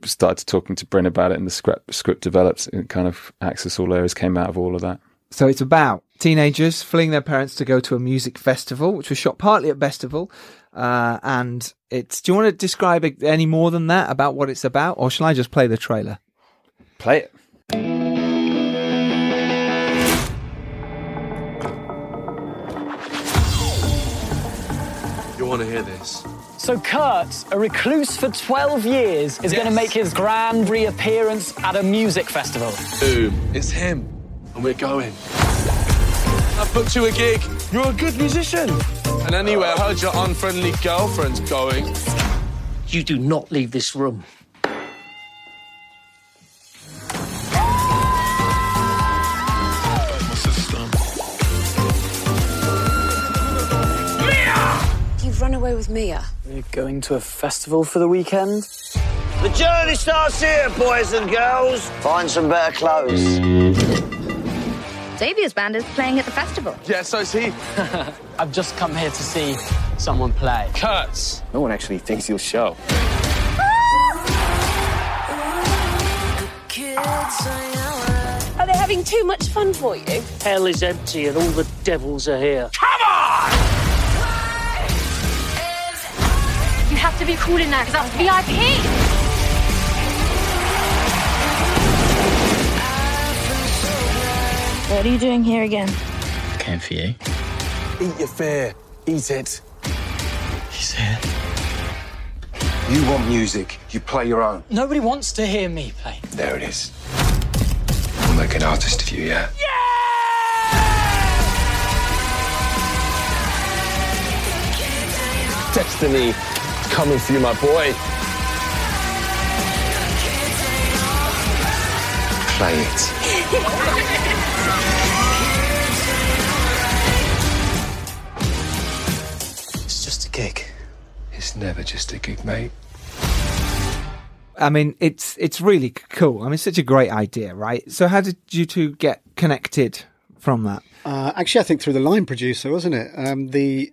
S3: started talking to Bryn about it, and the script script developed. And kind of Access All Areas came out of all of that.
S1: So it's about teenagers fleeing their parents to go to a music festival, which was shot partly at Bestival. Uh, and it's. Do you want to describe any more than that about what it's about, or shall I just play the trailer?
S3: Play it.
S4: You want to hear this?
S5: So Kurt, a recluse for 12 years, is going to make his grand reappearance at a music festival.
S4: Boom. It's him. And we're going. I booked you a gig. You're a good musician. And anyway, I heard your unfriendly girlfriend's going.
S6: You do not leave this room. Mia!
S7: You've run away with Mia.
S5: We're going to a festival for the weekend.
S8: The journey starts here, boys and girls. Find some better clothes.
S9: Xavier's band is playing at the festival.
S4: Yeah, so is he.
S5: I've just come here to see someone play.
S4: Kurtz.
S10: No one actually thinks he'll show.
S7: Are they having too much fun for you?
S6: Hell is empty and all the devils are here. Come on!
S9: You have to be cool in there because that's VIP. What are you doing here again?
S10: Came for you.
S4: Eat your fear. Eat it.
S5: He's here.
S10: You want music, you play your own.
S5: Nobody wants to hear me play.
S10: There it is. I'll make an artist of you, yeah? yeah?
S4: Destiny coming for you, my boy.
S10: Play it.
S4: It's just a gig.
S10: It's never just a gig, mate.
S1: I mean, it's it's really cool. I mean, it's such a great idea, right? So, how did you two get connected from that?
S2: Uh, actually, I think through the line producer, wasn't it? Um, the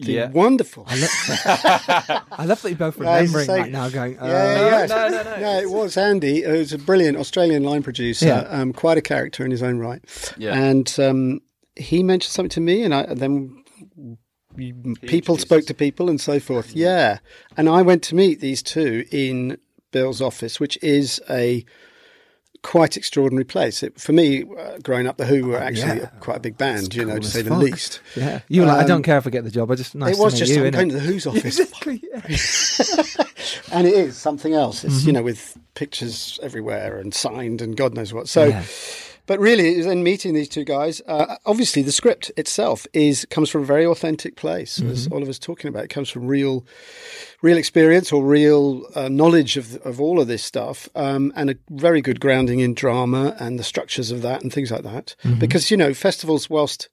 S2: The wonderful.
S1: I, lo- I love that you're both
S2: Yeah, he's
S1: remembering
S2: saying-
S1: right now, going, uh,
S2: Yeah, yeah,
S1: no, no, no.
S2: Yeah, it was Andy, who's a brilliant Australian line producer,
S1: Yeah.
S2: um, quite a character in his own right.
S3: Yeah.
S2: And um, he mentioned something to me, and I, and then we- people spoke to people and so forth. Yeah. And I went to meet these two in Bill's office, which is a quite extraordinary place. It, for me, uh, growing up, The Who were actually
S1: Yeah.
S2: a, quite a big band, you know,
S1: cool
S2: to say the
S1: fuck.
S2: least.
S1: Yeah. You were like, I
S2: Um,
S1: don't care if I get the job. I just nice
S2: it was just
S1: you,
S2: I'm going to the Who's office.
S1: Exactly. yeah.
S2: and it is something else. It's you
S1: Mhm.
S2: know with pictures everywhere and signed and God knows what. So,
S1: Yeah.
S2: But really, in meeting these two guys, uh, obviously the script itself is comes from a very authentic place, as
S1: Mhm.
S2: Oliver's talking about. It comes from real, real experience or real uh, knowledge of of all of this stuff, um, and a very good grounding in drama and the structures of that and things like that.
S1: Mhm.
S2: Because you know festivals, whilst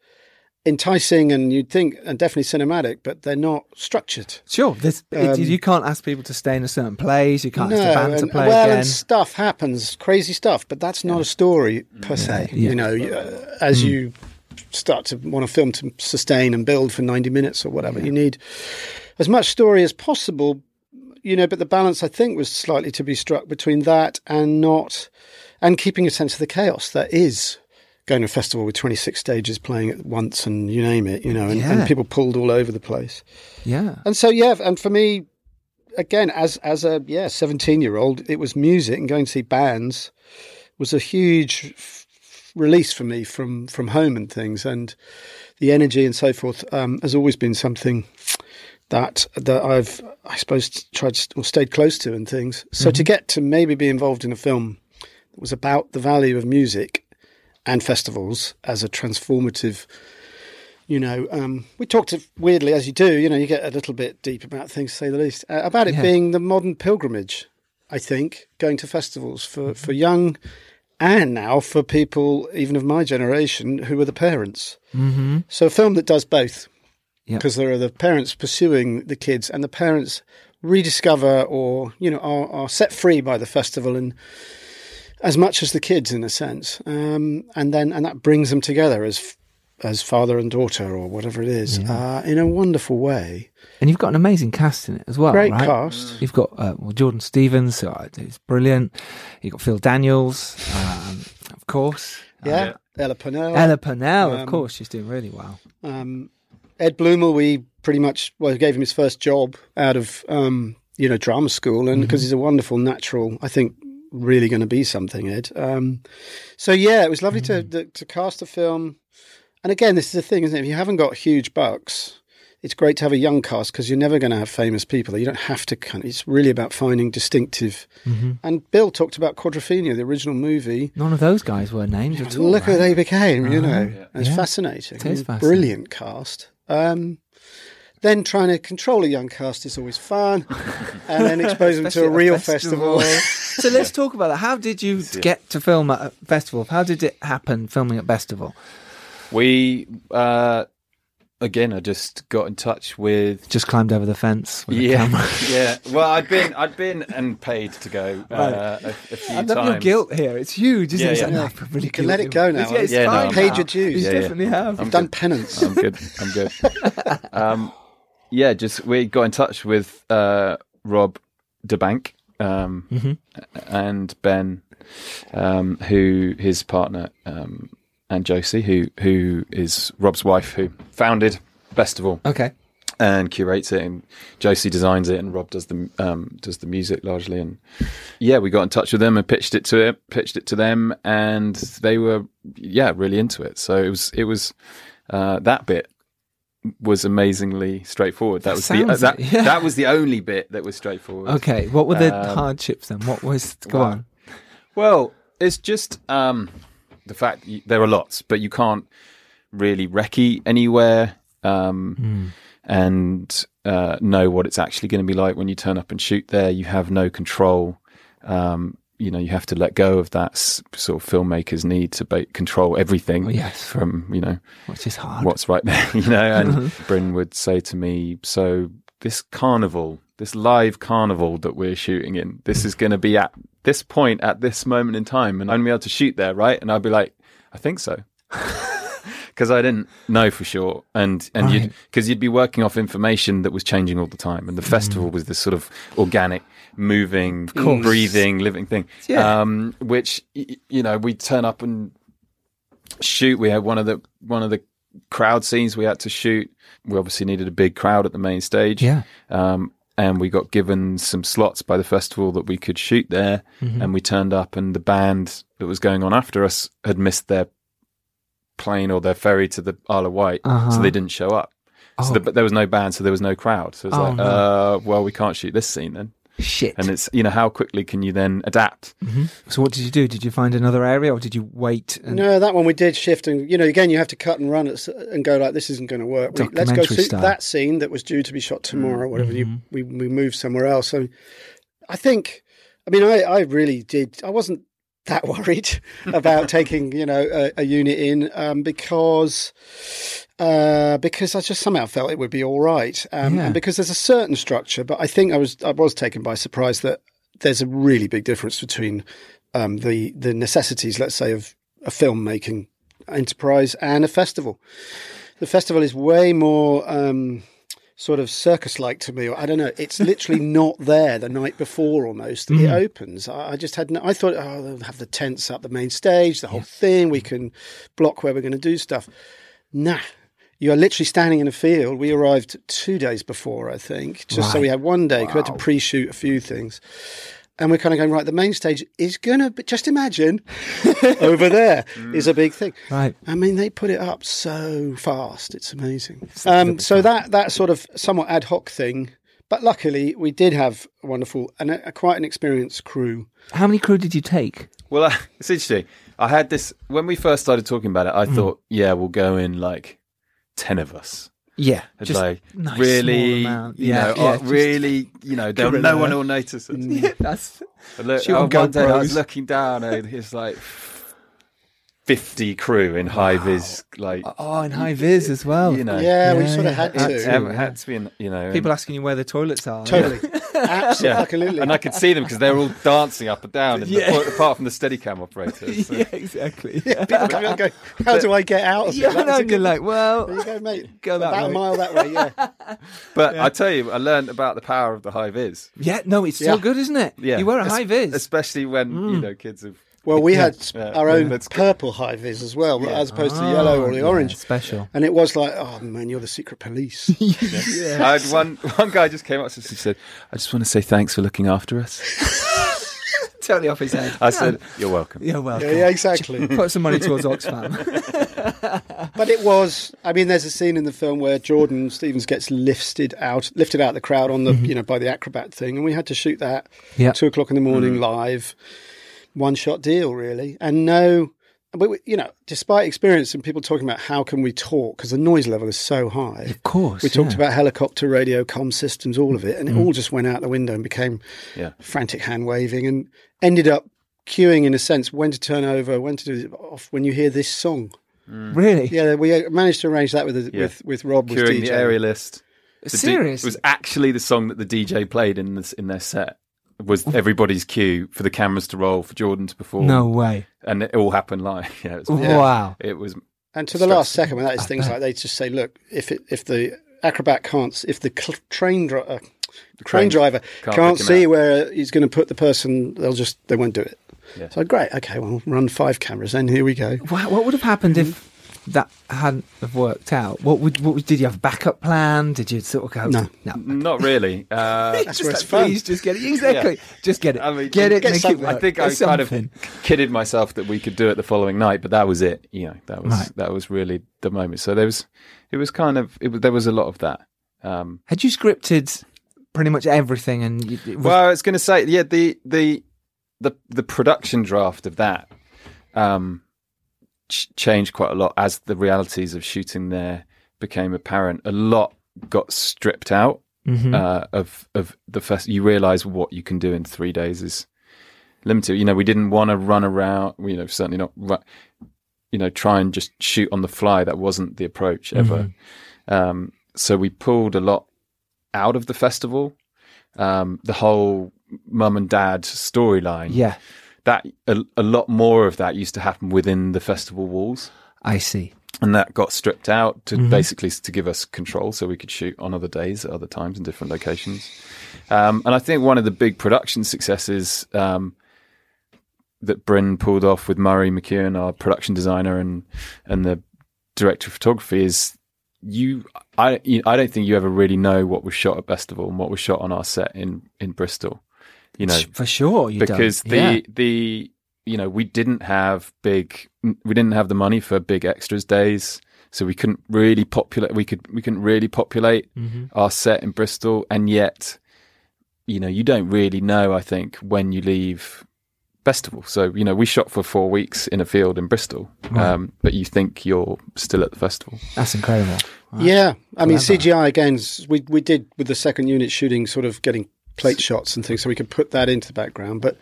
S2: enticing and you'd think and definitely cinematic, but they're not structured.
S1: Sure.
S2: Um,
S1: you can't ask people to stay in a certain place. You can't ask the band to play
S2: well,
S1: again.
S2: and stuff happens, crazy stuff, but that's not a story per se.
S1: Yeah.
S2: You know, uh, as
S1: Mm.
S2: you start to want a film to sustain and build for 90 minutes or whatever, you need as much story as possible, you know, but the balance, I think, was slightly to be struck between that and not, and keeping a sense of the chaos that is going to a festival with 26 stages playing at once and you name it, you know, and,
S1: Yeah.
S2: and people pulled all over the place.
S1: yeah.
S2: And so yeah, and for me, again, as as a yeah seventeen year old, it was music and going to see bands was a huge f- release for me from from home and things, and the energy and so forth um, has always been something that that I've I suppose tried to, or stayed close to and things. So to
S1: Mhm.
S2: get to maybe be involved in a film that was about the value of music and festivals as a transformative you know, um, we talked weirdly as you do. You know, you get a little bit deep about things, to say the least. Uh, about it
S1: Yeah.
S2: being the modern pilgrimage, I think, going to festivals for for young and now for people even of my generation who are the parents.
S1: Mm-hmm.
S2: So a film that does both, because there are the parents pursuing the kids and the parents rediscover or you know are, are set free by the festival and as much as the kids in a sense, um, and then and that brings them together as as father and daughter or whatever it is uh, in a wonderful way.
S1: And you've got an amazing cast in it as well.
S2: Great
S1: right?
S2: cast.
S1: You've got uh, well, Jordan Stephens, who who's brilliant. You've got Phil Daniels, um, of course.
S2: Yeah, Ella Purnell.
S1: Ella Purnell, of
S2: Um,
S1: course, she's doing really well.
S2: Um, Ed Bloomer, we pretty much well gave him his first job out of um, you know drama school, and because
S1: Mhm.
S2: he's a wonderful natural, I think really going to be something. Ed. Um, so yeah, it was lovely to, to to cast a film and again, this is the thing, isn't it? If you haven't got huge bucks, it's great to have a young cast because you're never going to have famous people. You don't have to. Kind of, it's really about finding distinctive.
S1: Mhm.
S2: And Bill talked about Quadrophenia, the original movie.
S1: None of those guys were named at all.
S2: Look who they became. You
S1: Uh-huh.
S2: know,
S1: Yeah.
S2: it's
S1: Yeah.
S2: fascinating.
S1: It is fascinating.
S2: Brilliant cast. Um, then trying to control a young cast is always fun, and then expose them to a
S1: at
S2: real festival.
S1: so let's talk about that. How did you get to film at a festival? How did it happen filming at festival?
S3: We uh, again, I just got in touch with.
S1: Just climbed over the fence with a
S3: Yeah,
S1: camera.
S3: yeah. Well, I'd been, I'd been and paid to go uh,
S1: Right.
S3: a, a few
S1: I love
S3: times.
S1: your guilt here. It's huge, isn't
S3: Yeah,
S1: it? It's
S3: yeah.
S1: like, no,
S3: Yeah.
S1: I'm really
S2: You can let it go now.
S1: Yeah, it's
S3: Yeah, no,
S1: fine
S3: I'm-
S2: Paid
S1: now.
S2: your dues.
S1: You
S3: Yeah, yeah.
S1: definitely have.
S2: You've done penance.
S3: I'm good. I'm good. um, yeah, just we got in touch with uh, Rob da Bank um,
S1: Mhm.
S3: and Ben, um, who his partner, um, and Josie, who who is Rob's wife, who founded Bestival.
S1: Okay.
S3: and curates it, and Josie designs it, and Rob does the um, does the music largely. And yeah, we got in touch with them and pitched it to it, pitched it to them, and they were yeah really into it. So it was it was uh, that bit was amazingly straightforward. That was the
S1: Sounds
S3: that,
S1: yeah.
S3: that was the only bit that was straightforward.
S1: Okay. What were the
S3: Um,
S1: hardships then? What was go
S3: wow.
S1: on?
S3: Well, it's just um, the fact y- there are lots, but you can't really recce anywhere um,
S1: Hmm.
S3: and uh, know what it's actually going to be like when you turn up and shoot there. You have no control. Um, you know, you have to let go of that sort of filmmakers need to ba- control everything.
S1: Oh, yes.
S3: from you know
S1: Which is hard.
S3: what's right there, you know. And mm-hmm. Bryn would say to me, "So this carnival, this live carnival that we're shooting in, this is going to be at this point at this moment in time, and I'm going to be able to shoot there, right?" And I'd be like, "I think so." Because I didn't know for sure, and and you'd because you'd be working off information that was changing all the time, and the festival was this sort of organic, moving, breathing, living thing.
S1: Yeah.
S3: Um, which you know, we'd turn up and shoot. We had one of the one of the crowd scenes we had to shoot. We obviously needed a big crowd at the main stage.
S1: Yeah.
S3: Um, and we got given some slots by the festival that we could shoot there.
S1: Mhm.
S3: And we turned up, and the band that was going on after us had missed their plane or their ferry to the Isle of Wight,
S1: Uh-huh.
S3: so they didn't show up. So
S1: Oh.
S3: the, but there was no band, so there was no crowd. So it's
S1: Oh,
S3: like,
S1: no.
S3: uh, well, we can't shoot this scene then.
S1: Shit.
S3: And it's you know how quickly can you then adapt?
S1: hmm So what did you do? Did you find another area, or did you wait? And...
S2: No, that one we did shift, and you know, again, you have to cut and run it and go like, "This isn't going to work." We, let's go
S1: Documentary
S2: shoot. That scene that was due to be shot tomorrow, whatever. You,
S1: Mm-hmm.
S2: we we moved somewhere else. So, I think, I mean, I I really did. I wasn't that worried about taking you know a, a unit in um, because uh, because I just somehow felt it would be all right, um,
S1: Yeah.
S2: and because there's a certain structure. But I think I was I was taken by surprise that there's a really big difference between um, the the necessities, let's say, of a filmmaking enterprise and a festival. The festival is way more um, sort of circus-like to me. I don't know. It's literally not there the night before. Almost it
S1: Mm.
S2: opens. I, I just had. No, I thought, oh, they'll have the tents up, the main stage, the whole thing. We can block where we're going to do stuff. Nah. You are literally standing in a field. We arrived two days before, I think, just so we had one day. 'cause We had to pre-shoot a few things, and we're kind of going right. The main stage is gonna. Be, just imagine over there is a big thing.
S1: Right.
S2: I mean, they put it up so fast; it's amazing. Um, so that that sort of somewhat ad hoc thing, but luckily we did have a wonderful and a, a quite an experienced crew.
S1: How many crew did you take?
S3: Well, uh, it's interesting. I had this when we first started talking about it. I
S1: Mm.
S3: thought, yeah, we'll go in like ten of us.
S1: Yeah,
S3: It's
S1: just
S3: like
S1: nice,
S3: really,
S1: amount.
S3: you
S1: Yeah,
S3: know,
S1: yeah,
S3: oh,
S1: just-
S3: really, you know, there, no one will notice us.
S1: Yeah, that's
S3: But look, oh,
S1: on
S3: one day I was looking down, and it's like fifty crew in high vis, like
S1: oh, oh, in high vis as well.
S3: you know,
S2: Yeah, we sort of had
S3: had,
S2: to.
S3: had, had to be, in, you know,
S1: People asking you where the toilets are.
S2: Totally,
S3: yeah.
S2: absolutely.
S3: and I could see them because they were all dancing up and down, and the- apart from the Steadicam operators. so-
S1: yeah, exactly.
S2: People come and go, How do I get out of
S1: Yeah,
S2: it?
S1: I
S2: That was
S1: know.
S2: a
S1: and You're
S2: good-
S1: like, well,
S2: There you go, mate.
S1: Go that
S2: About
S1: way.
S2: a mile that way. Yeah.
S3: But I tell you, I learned about the power of the high vis.
S1: yeah, no, it's so good, isn't it?
S3: Yeah,
S1: you wear a high vis.
S3: especially when you mm. know kids have.
S2: Well, we had
S3: Yeah.
S2: our own
S3: Let's
S2: purple high vis as well, as opposed to the yellow or the
S1: Ah,
S2: orange.
S1: special.
S2: And it was like, oh man, you're the secret police.
S3: I had one one guy just came up to us and said, "I just want to say thanks for looking after us."
S1: Totally off his head.
S3: I said, "You're welcome."
S1: Yeah, well,
S2: yeah, yeah, exactly.
S1: put some money towards Oxfam.
S2: But But it was. I mean, there's a scene in the film where Jordan Stephens gets lifted out, lifted out of the crowd on the, you know, by the acrobat thing, and we had to shoot that.
S1: Yeah.
S2: Two o'clock in the morning, live, one shot deal, really, and no. But we, you know, despite experience and people talking about how can we talk because the noise level is so high.
S1: Of course,
S2: we talked about helicopter radio com systems, all of it, and it
S1: Mm.
S2: all just went out the window and became
S3: Yeah.
S2: frantic hand waving, and ended up queuing in a sense when to turn over, when to do it off when you hear this song.
S1: Really?
S2: Yeah, we managed to arrange that with the,
S3: Yeah.
S2: with with Rob. Was
S3: Curing
S2: DJ.
S3: the aerialist. The D-
S1: Seriously?
S3: was actually the song that the DJ played in this in their set. Was everybody's cue for the cameras to roll for Jordan to perform?
S1: No way.
S3: and it all happened live. Yeah, it was,
S1: Wow.
S3: It was
S2: And to the last second, when that is
S1: I
S2: things
S1: bet.
S2: like they just say, look, if it, if the acrobat can't, if the cl- train dri- uh, the
S3: Train
S2: train driver
S3: can't
S2: can't, see
S3: out.
S2: where he's going to put the person, they'll just they won't do it.
S3: Yeah.
S2: So great, okay, well, run five cameras, then here we go.
S1: What, what would have happened if that hadn't have worked out? What would what would- did you have a backup plan? Did you sort of go?
S2: No.
S1: no.
S3: not really. Uh,
S2: That's
S1: Just
S2: where it's
S1: like,
S2: fun.
S1: Please just get it. Exactly. Just get it.
S3: I mean,
S1: get it.
S2: get
S1: make it work.
S3: I think I
S1: Get
S3: kind of
S1: something.
S3: kidded myself that we could do it the following night, but that was it. You know, that was
S1: Right.
S3: that was really the moment. So there was, it was kind of, it was, there was a lot of that. Um,
S1: Had you scripted pretty much everything? And you, it was,
S3: well, I was going to say, yeah, the the the the production draft of that um, ch- changed quite a lot as the realities of shooting there became apparent. A lot got stripped out
S1: Mhm.
S3: uh, of of the first. You realise what you can do in three days is limited. You know, we didn't want to run around. You know, certainly not. Ru- you know, try and just shoot on the fly. That wasn't the approach ever. Um, so we pulled a lot out of the festival. Um, the whole mum and dad storyline.
S1: yeah,
S3: That a, a lot more of that used to happen within the festival walls
S1: I see.
S3: and that got stripped out to
S1: Mhm.
S3: basically to give us control so we could shoot on other days at other times in different locations um, and i think one of the big production successes um, that bryn pulled off with murray mckeown our production designer and and the director of photography is you I, you- I don't think you ever really know what was shot at festival and what was shot on our set in in bristol you know
S1: for sure. You
S3: because
S1: don't.
S3: the
S1: yeah.
S3: the you know we didn't have big we didn't have the money for big extras days so we couldn't really populate we could we couldn't really populate
S1: Mhm.
S3: our set in Bristol and yet you know you don't really know I think when you leave festival so you know we shot for 4 weeks in a field in Bristol
S1: Right.
S3: um, but you think you're still at the festival
S1: that's incredible. Wow.
S2: Yeah, I mean
S1: Clever.
S2: CGI again. We we did with the second unit shooting, sort of getting plate shots and things, so we could put that into the background. But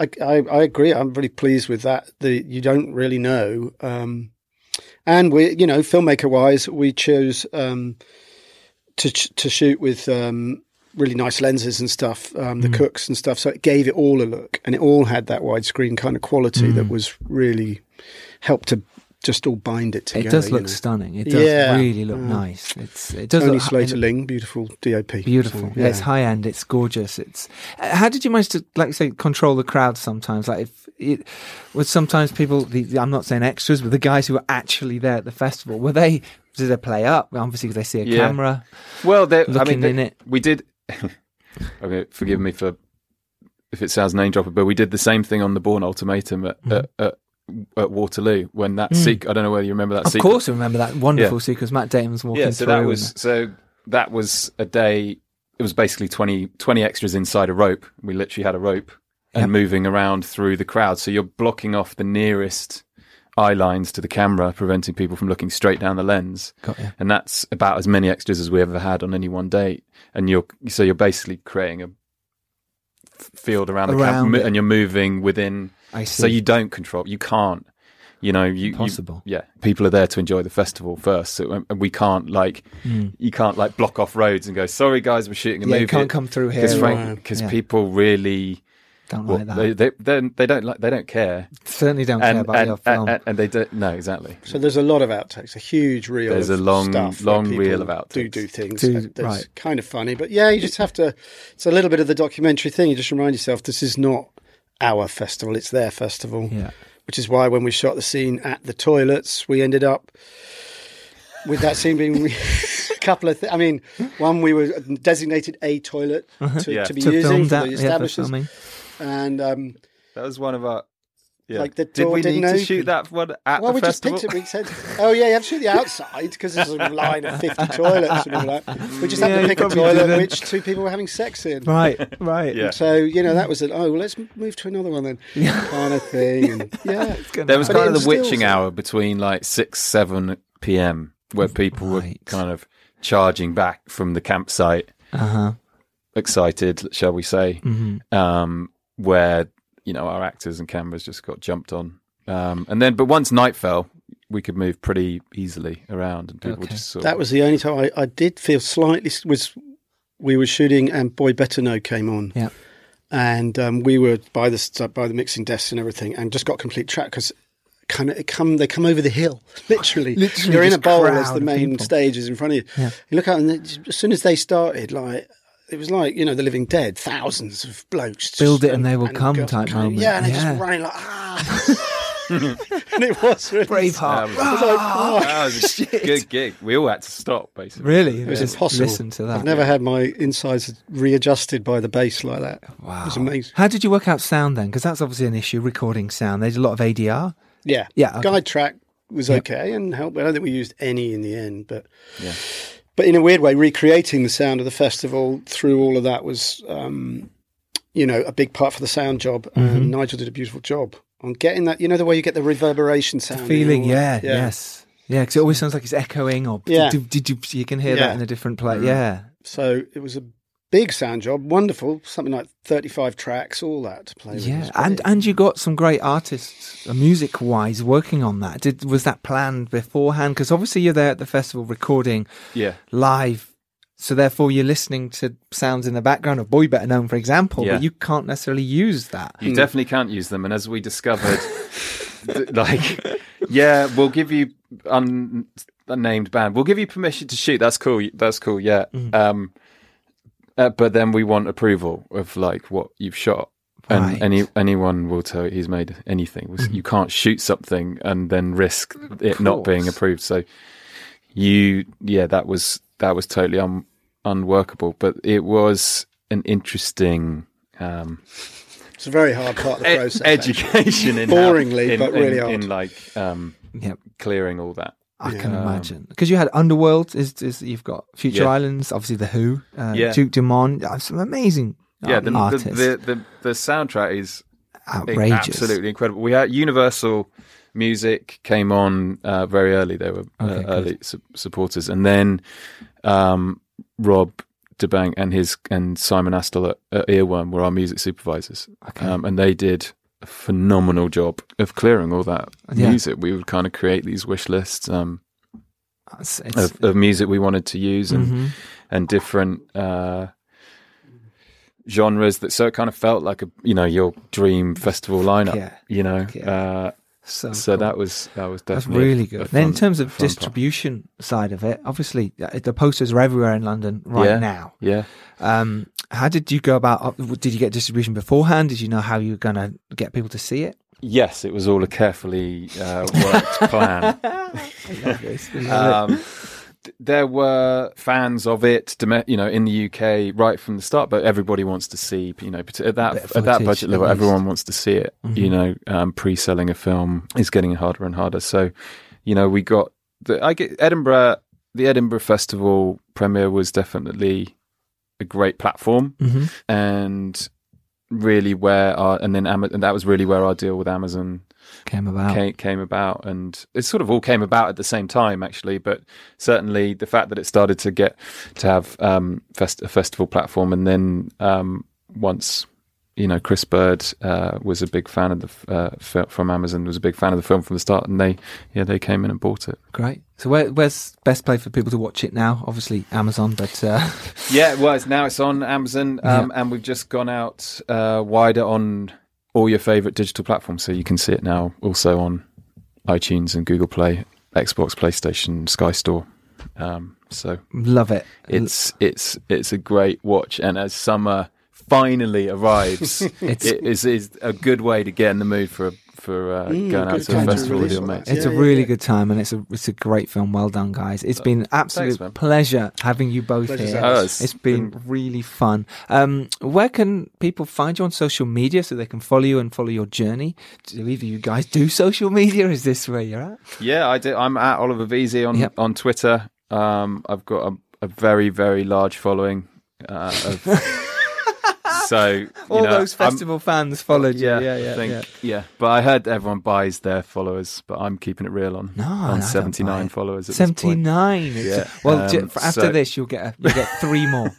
S2: I I, I agree. I'm really pleased with that. The you don't really know, um, and we you know filmmaker wise, we chose um, to to shoot with. Um, Really nice lenses and stuff, um, the Cookes and stuff. So it gave it all a look, and it all had that widescreen kind of quality that was really helped to just all bind it together.
S1: It does
S2: you
S1: look
S2: know.
S1: stunning. It does
S2: Yeah.
S1: really look
S2: Mm.
S1: nice. It's it does
S2: Tony
S1: look
S2: Slater Ling, beautiful DOP.
S1: beautiful.
S2: So,
S1: yeah. it's high end. It's gorgeous. It's uh, how did you manage to like say control the crowd sometimes? Like if it was sometimes people. The, I'm not saying extras, but the guys who were actually there at the festival were they? Did they play up? Obviously, because they see a
S3: Yeah.
S1: camera.
S3: Well, there, I
S1: looking
S3: mean,
S1: in it.
S3: we did. okay, forgive me for if it sounds name dropping, but we did the same thing on the Bourne Ultimatum at, at, at, at Waterloo when that
S1: Mm.
S3: sequ- I don't know whether you remember that.
S1: Of
S3: sequence.
S1: course, I remember that wonderful
S3: Yeah.
S1: sequence. Matt Damon's walking
S3: Yeah, so
S1: through.
S3: that
S1: and-
S3: was so that was a day. It was basically 20, 20 extras inside a rope. We literally had a rope and moving around through the crowd. So you're blocking off the nearest eye lines to the camera, preventing people from looking straight down the lens. And that's about as many extras as we ever had on any one day. And you're so you're basically creating a field around, the camera, and you're moving within.
S1: I see.
S3: So you don't control. You can't. You know, you, you
S1: Impossible.
S3: yeah, people are there to enjoy the festival first, so um, we can't like
S1: Mm.
S3: you can't like block off roads and go, sorry guys, we're shooting a
S1: Yeah,
S3: movie.
S1: you can't come through here.
S3: because
S1: Right. Yeah.
S3: people really
S1: Don't
S3: well,
S1: like that.
S3: they, they they they don't like they don't care
S1: Certainly don't care
S3: and
S1: about
S3: and,
S1: your film.
S3: and, and they don't no exactly.
S2: So there's a lot of outtakes, a huge reel.
S3: There's
S2: of
S3: a long-
S2: stuff
S3: long reel of
S2: Do
S3: outtakes.
S2: do things.
S1: Do-
S2: and That's
S1: right.
S2: kind of funny, but yeah, you just have to. It's a little bit of the documentary thing. You just remind yourself this is not our festival; it's their festival.
S1: yeah.
S2: Which is why when we shot the scene at the toilets, we ended up with that scene being a couple of. Th- I mean, one we were designated a toilet to,
S3: Yeah.
S2: to be
S1: Uh-huh. To
S2: using
S1: film
S2: for
S1: that,
S2: the
S1: yeah, for
S2: and um,
S3: That was one of our Yeah.
S2: Like the
S3: Did
S2: door
S3: we
S2: didn't
S3: need to
S2: open.
S3: shoot that one at
S2: well,
S3: the
S2: we
S3: festival?
S2: just picked it. We said, "Oh yeah, you have to shoot the outside because there's a line of fifty toilets and all that." We just
S1: Yeah,
S2: had
S1: you
S2: to pick a toilet
S1: didn't.
S2: which two people were having sex in.
S1: Right, right.
S3: Yeah.
S2: So you know that was it. Oh, well, let's move to another one then, kind of thing. And yeah,
S3: There was
S2: But
S3: kind of the witching
S2: it.
S3: hour between like six, seven p.m. where people were kind of charging back from the campsite,
S1: Uh huh.
S3: excited, shall we say?
S1: Mhm.
S3: Um, where you know our actors and cameras just got jumped on, um, and then but once night fell, we could move pretty easily around, and people just sort
S2: that was the only time I, I did feel slightly was we were shooting and Boy Better Know came on.
S1: Yeah.
S2: and um, we were by the by the mixing desks and everything, and just got complete track because kind of come they come over the hill literally.
S1: Literally
S2: You're in a
S1: just
S2: bowl as the main stage is in front of you.
S1: Yeah.
S2: You look out, and it- as soon as they started, like it was like you know the Living Dead, thousands of blokes just-
S1: Build it and they will come
S2: got-
S1: type
S2: kind of-
S1: moment.
S2: Yeah, and they
S1: Yeah.
S2: just running like ah. and it was really
S1: Braveheart.
S2: It was like, oh,
S3: that was a good gig. We all had to stop basically.
S1: Really?
S2: It was
S1: Just
S2: impossible.
S1: listen to that.
S2: I've never had my insides readjusted by the bass like that.
S1: Wow.
S2: It was amazing.
S1: How did you work out sound then? Because that's obviously an issue, recording sound. There's a lot of ADR.
S2: Yeah.
S1: Yeah, okay.
S2: Guide track was
S1: Yep.
S2: okay and helped. I don't think we used any in the end, but
S3: Yeah.
S2: But in a weird way, recreating the sound of the festival through all of that was, um, you know, a big part for the sound job.
S1: Mhm.
S2: And Nigel did a beautiful job on getting that. You know, the way you get the reverberation sound, and
S1: Feeling,
S2: all
S1: yeah, yes. Yeah, because it always sounds like it's echoing or
S2: Yeah.
S1: you can hear
S2: Yeah.
S1: that in a different place.
S2: Mhm.
S1: Yeah.
S2: So it was a big sound job, wonderful, something like thirty-five tracks, all that to play with.
S1: Yeah,
S2: was
S1: and and you got some great artists, music wise, working on that. Did was that planned beforehand? Because obviously you're there at the festival recording
S3: Yeah.
S1: live, so therefore you're listening to sounds in the background of Boy Better Know, for example,
S3: Yeah.
S1: but you can't necessarily use that.
S3: You definitely can't use them. And as we discovered, th- like, yeah, we'll give you un- unnamed band. We'll give you permission to shoot. That's cool. That's cool. Yeah.
S1: Mm.
S3: Um, uh, but then we want approval of like what you've shot. And
S1: Right.
S3: any anyone will tell you he's made anything. You can't shoot something and then risk it not being approved. So you, yeah, that was that was totally un- unworkable. But it was an interesting um,
S2: it's a very hard part of the
S3: e-
S2: process.
S3: education in
S2: Boringly,
S3: how, in,
S2: but
S3: in-
S2: really hard.
S3: in like um,
S1: Yep.
S3: clearing all that.
S1: I can
S3: Um,
S1: imagine because you had Underworld. Is, is you've got Future
S3: Yeah.
S1: Islands, obviously the Who, uh,
S3: Yeah.
S1: Duke Dumont, uh, some amazing
S3: Yeah, the, the,
S1: artists.
S3: the, the the soundtrack is
S1: Outrageous.
S3: absolutely incredible. We had Universal Music came on uh, very early. They were uh,
S1: Okay,
S3: early su- supporters, and then um, Rob da Bank and his and Simon Astle at, at Earworm were our music supervisors,
S1: Okay.
S3: um, and they did a phenomenal job of clearing all that
S1: Yeah.
S3: music. We would kind of create these wish lists. Um,
S1: It's- it's-
S3: of, of music we wanted to use and
S1: Mhm.
S3: and different uh, genres that so it kind of felt like a you know your dream festival lineup
S1: Yeah.
S3: you know
S1: Yeah.
S3: uh,
S1: So
S3: so
S1: cool.
S3: that was that was
S1: That's really good. then in terms of
S3: fun part.
S1: distribution side of it, obviously uh, the posters are everywhere in London right
S3: Yeah.
S1: now.
S3: yeah
S1: Um, how did you go about? uh, Did you get distribution beforehand? Did you know how you were going to get people to see it?
S3: yes it was all a carefully uh, worked plan
S1: I love this. I love it.
S3: um, there were fans of it, you know, in the UK right from the start. But everybody wants to see, you know, at that
S1: of
S3: at that budget level, everyone wants to see it. You
S1: Mhm.
S3: know, um, pre-selling a film is getting harder and harder. So, you know, we got the I get Edinburgh. The Edinburgh Festival premiere was definitely a great platform,
S1: Mhm.
S3: and really where our and then Ama- and that was really where our deal with Amazon
S1: Came about.
S3: came, came about and it sort of all came about at the same time actually but certainly the fact that it started to get to have um fest- a festival platform and then um once you know Chris Bird uh, was a big fan of the uh, fil- from Amazon was a big fan of the film from the start and they yeah they came in and bought it
S1: Great. So where, where's best place for people to watch it now? Obviously Amazon, but uh,
S3: yeah well it's, now it's on Amazon um, and we've just gone out uh, wider on all your favorite digital platforms so you can see it now also on iTunes and Google Play Xbox PlayStation Sky Store. Um, so
S1: love it.
S3: it's it's it's a great watch. And as summer finally arrives
S1: It's-
S3: it is is a good way to get in the mood for a for uh,
S2: Mm,
S3: going out to the festival with your mates.
S1: It's
S2: Yeah,
S1: a really
S2: yeah.
S1: good time, and it's a it's a great film. Well done, guys! It's been an absolute
S3: man.
S1: pleasure having you both
S2: Pleasure's
S1: here.
S3: Oh, it's
S1: it's been really fun. Um, where can people find you on social media so they can follow you and follow your journey? Do either you guys do social media? Is this where you're at?
S3: Yeah, I do. I'm at Oliver Veysey on
S1: Yep.
S3: on Twitter. Um, I've got a, a very very large following. Uh, of, so you
S1: All
S3: know,
S1: those
S3: I'm-
S1: festival fans followed you.
S3: Yeah,
S1: Yeah, yeah,
S3: I think-
S1: yeah.
S3: yeah. But I heard everyone buys their followers, but I'm keeping it real on
S1: No,
S3: on
S1: don't
S3: 79 followers. At
S1: Seventy
S3: This point.
S1: nine.
S3: Yeah,
S1: Well,
S3: um,
S1: after
S3: so-
S1: this, you'll get a, you'll get three more.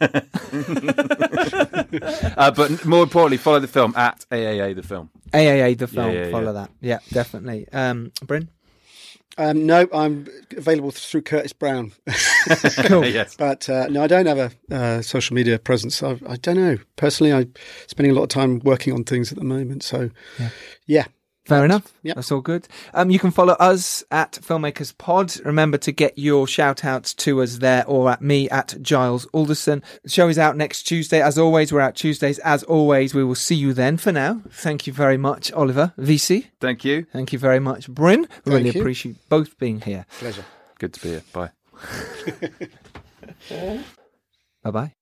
S3: uh, but more importantly, follow the film at AAA the film.
S1: AAA the film.
S3: yeah,
S1: follow
S3: yeah.
S1: that. Yeah, definitely. Um, Bryn.
S2: Um, no, I'm available through Curtis Brown.
S1: Cool.
S3: yes.
S2: But uh, no, I don't have a uh, social media presence. I, I don't know. Personally, I'm spending a lot of time working on things at the moment. So, yeah.
S1: Fair enough.
S2: Yep.
S1: That's all good. Um, you can follow us at Filmmakers Pod. Remember to get your shout outs to us there or at me at Giles Alderson. The show is out next Tuesday. As always, we're out Tuesdays. As always, we will see you then. For now, thank you very much, Oliver. Veysey.
S3: Thank you.
S1: Thank you very much, Bryn. We really
S2: you.
S1: appreciate both being here.
S2: Pleasure.
S3: Good to be here. Bye.
S1: Bye bye.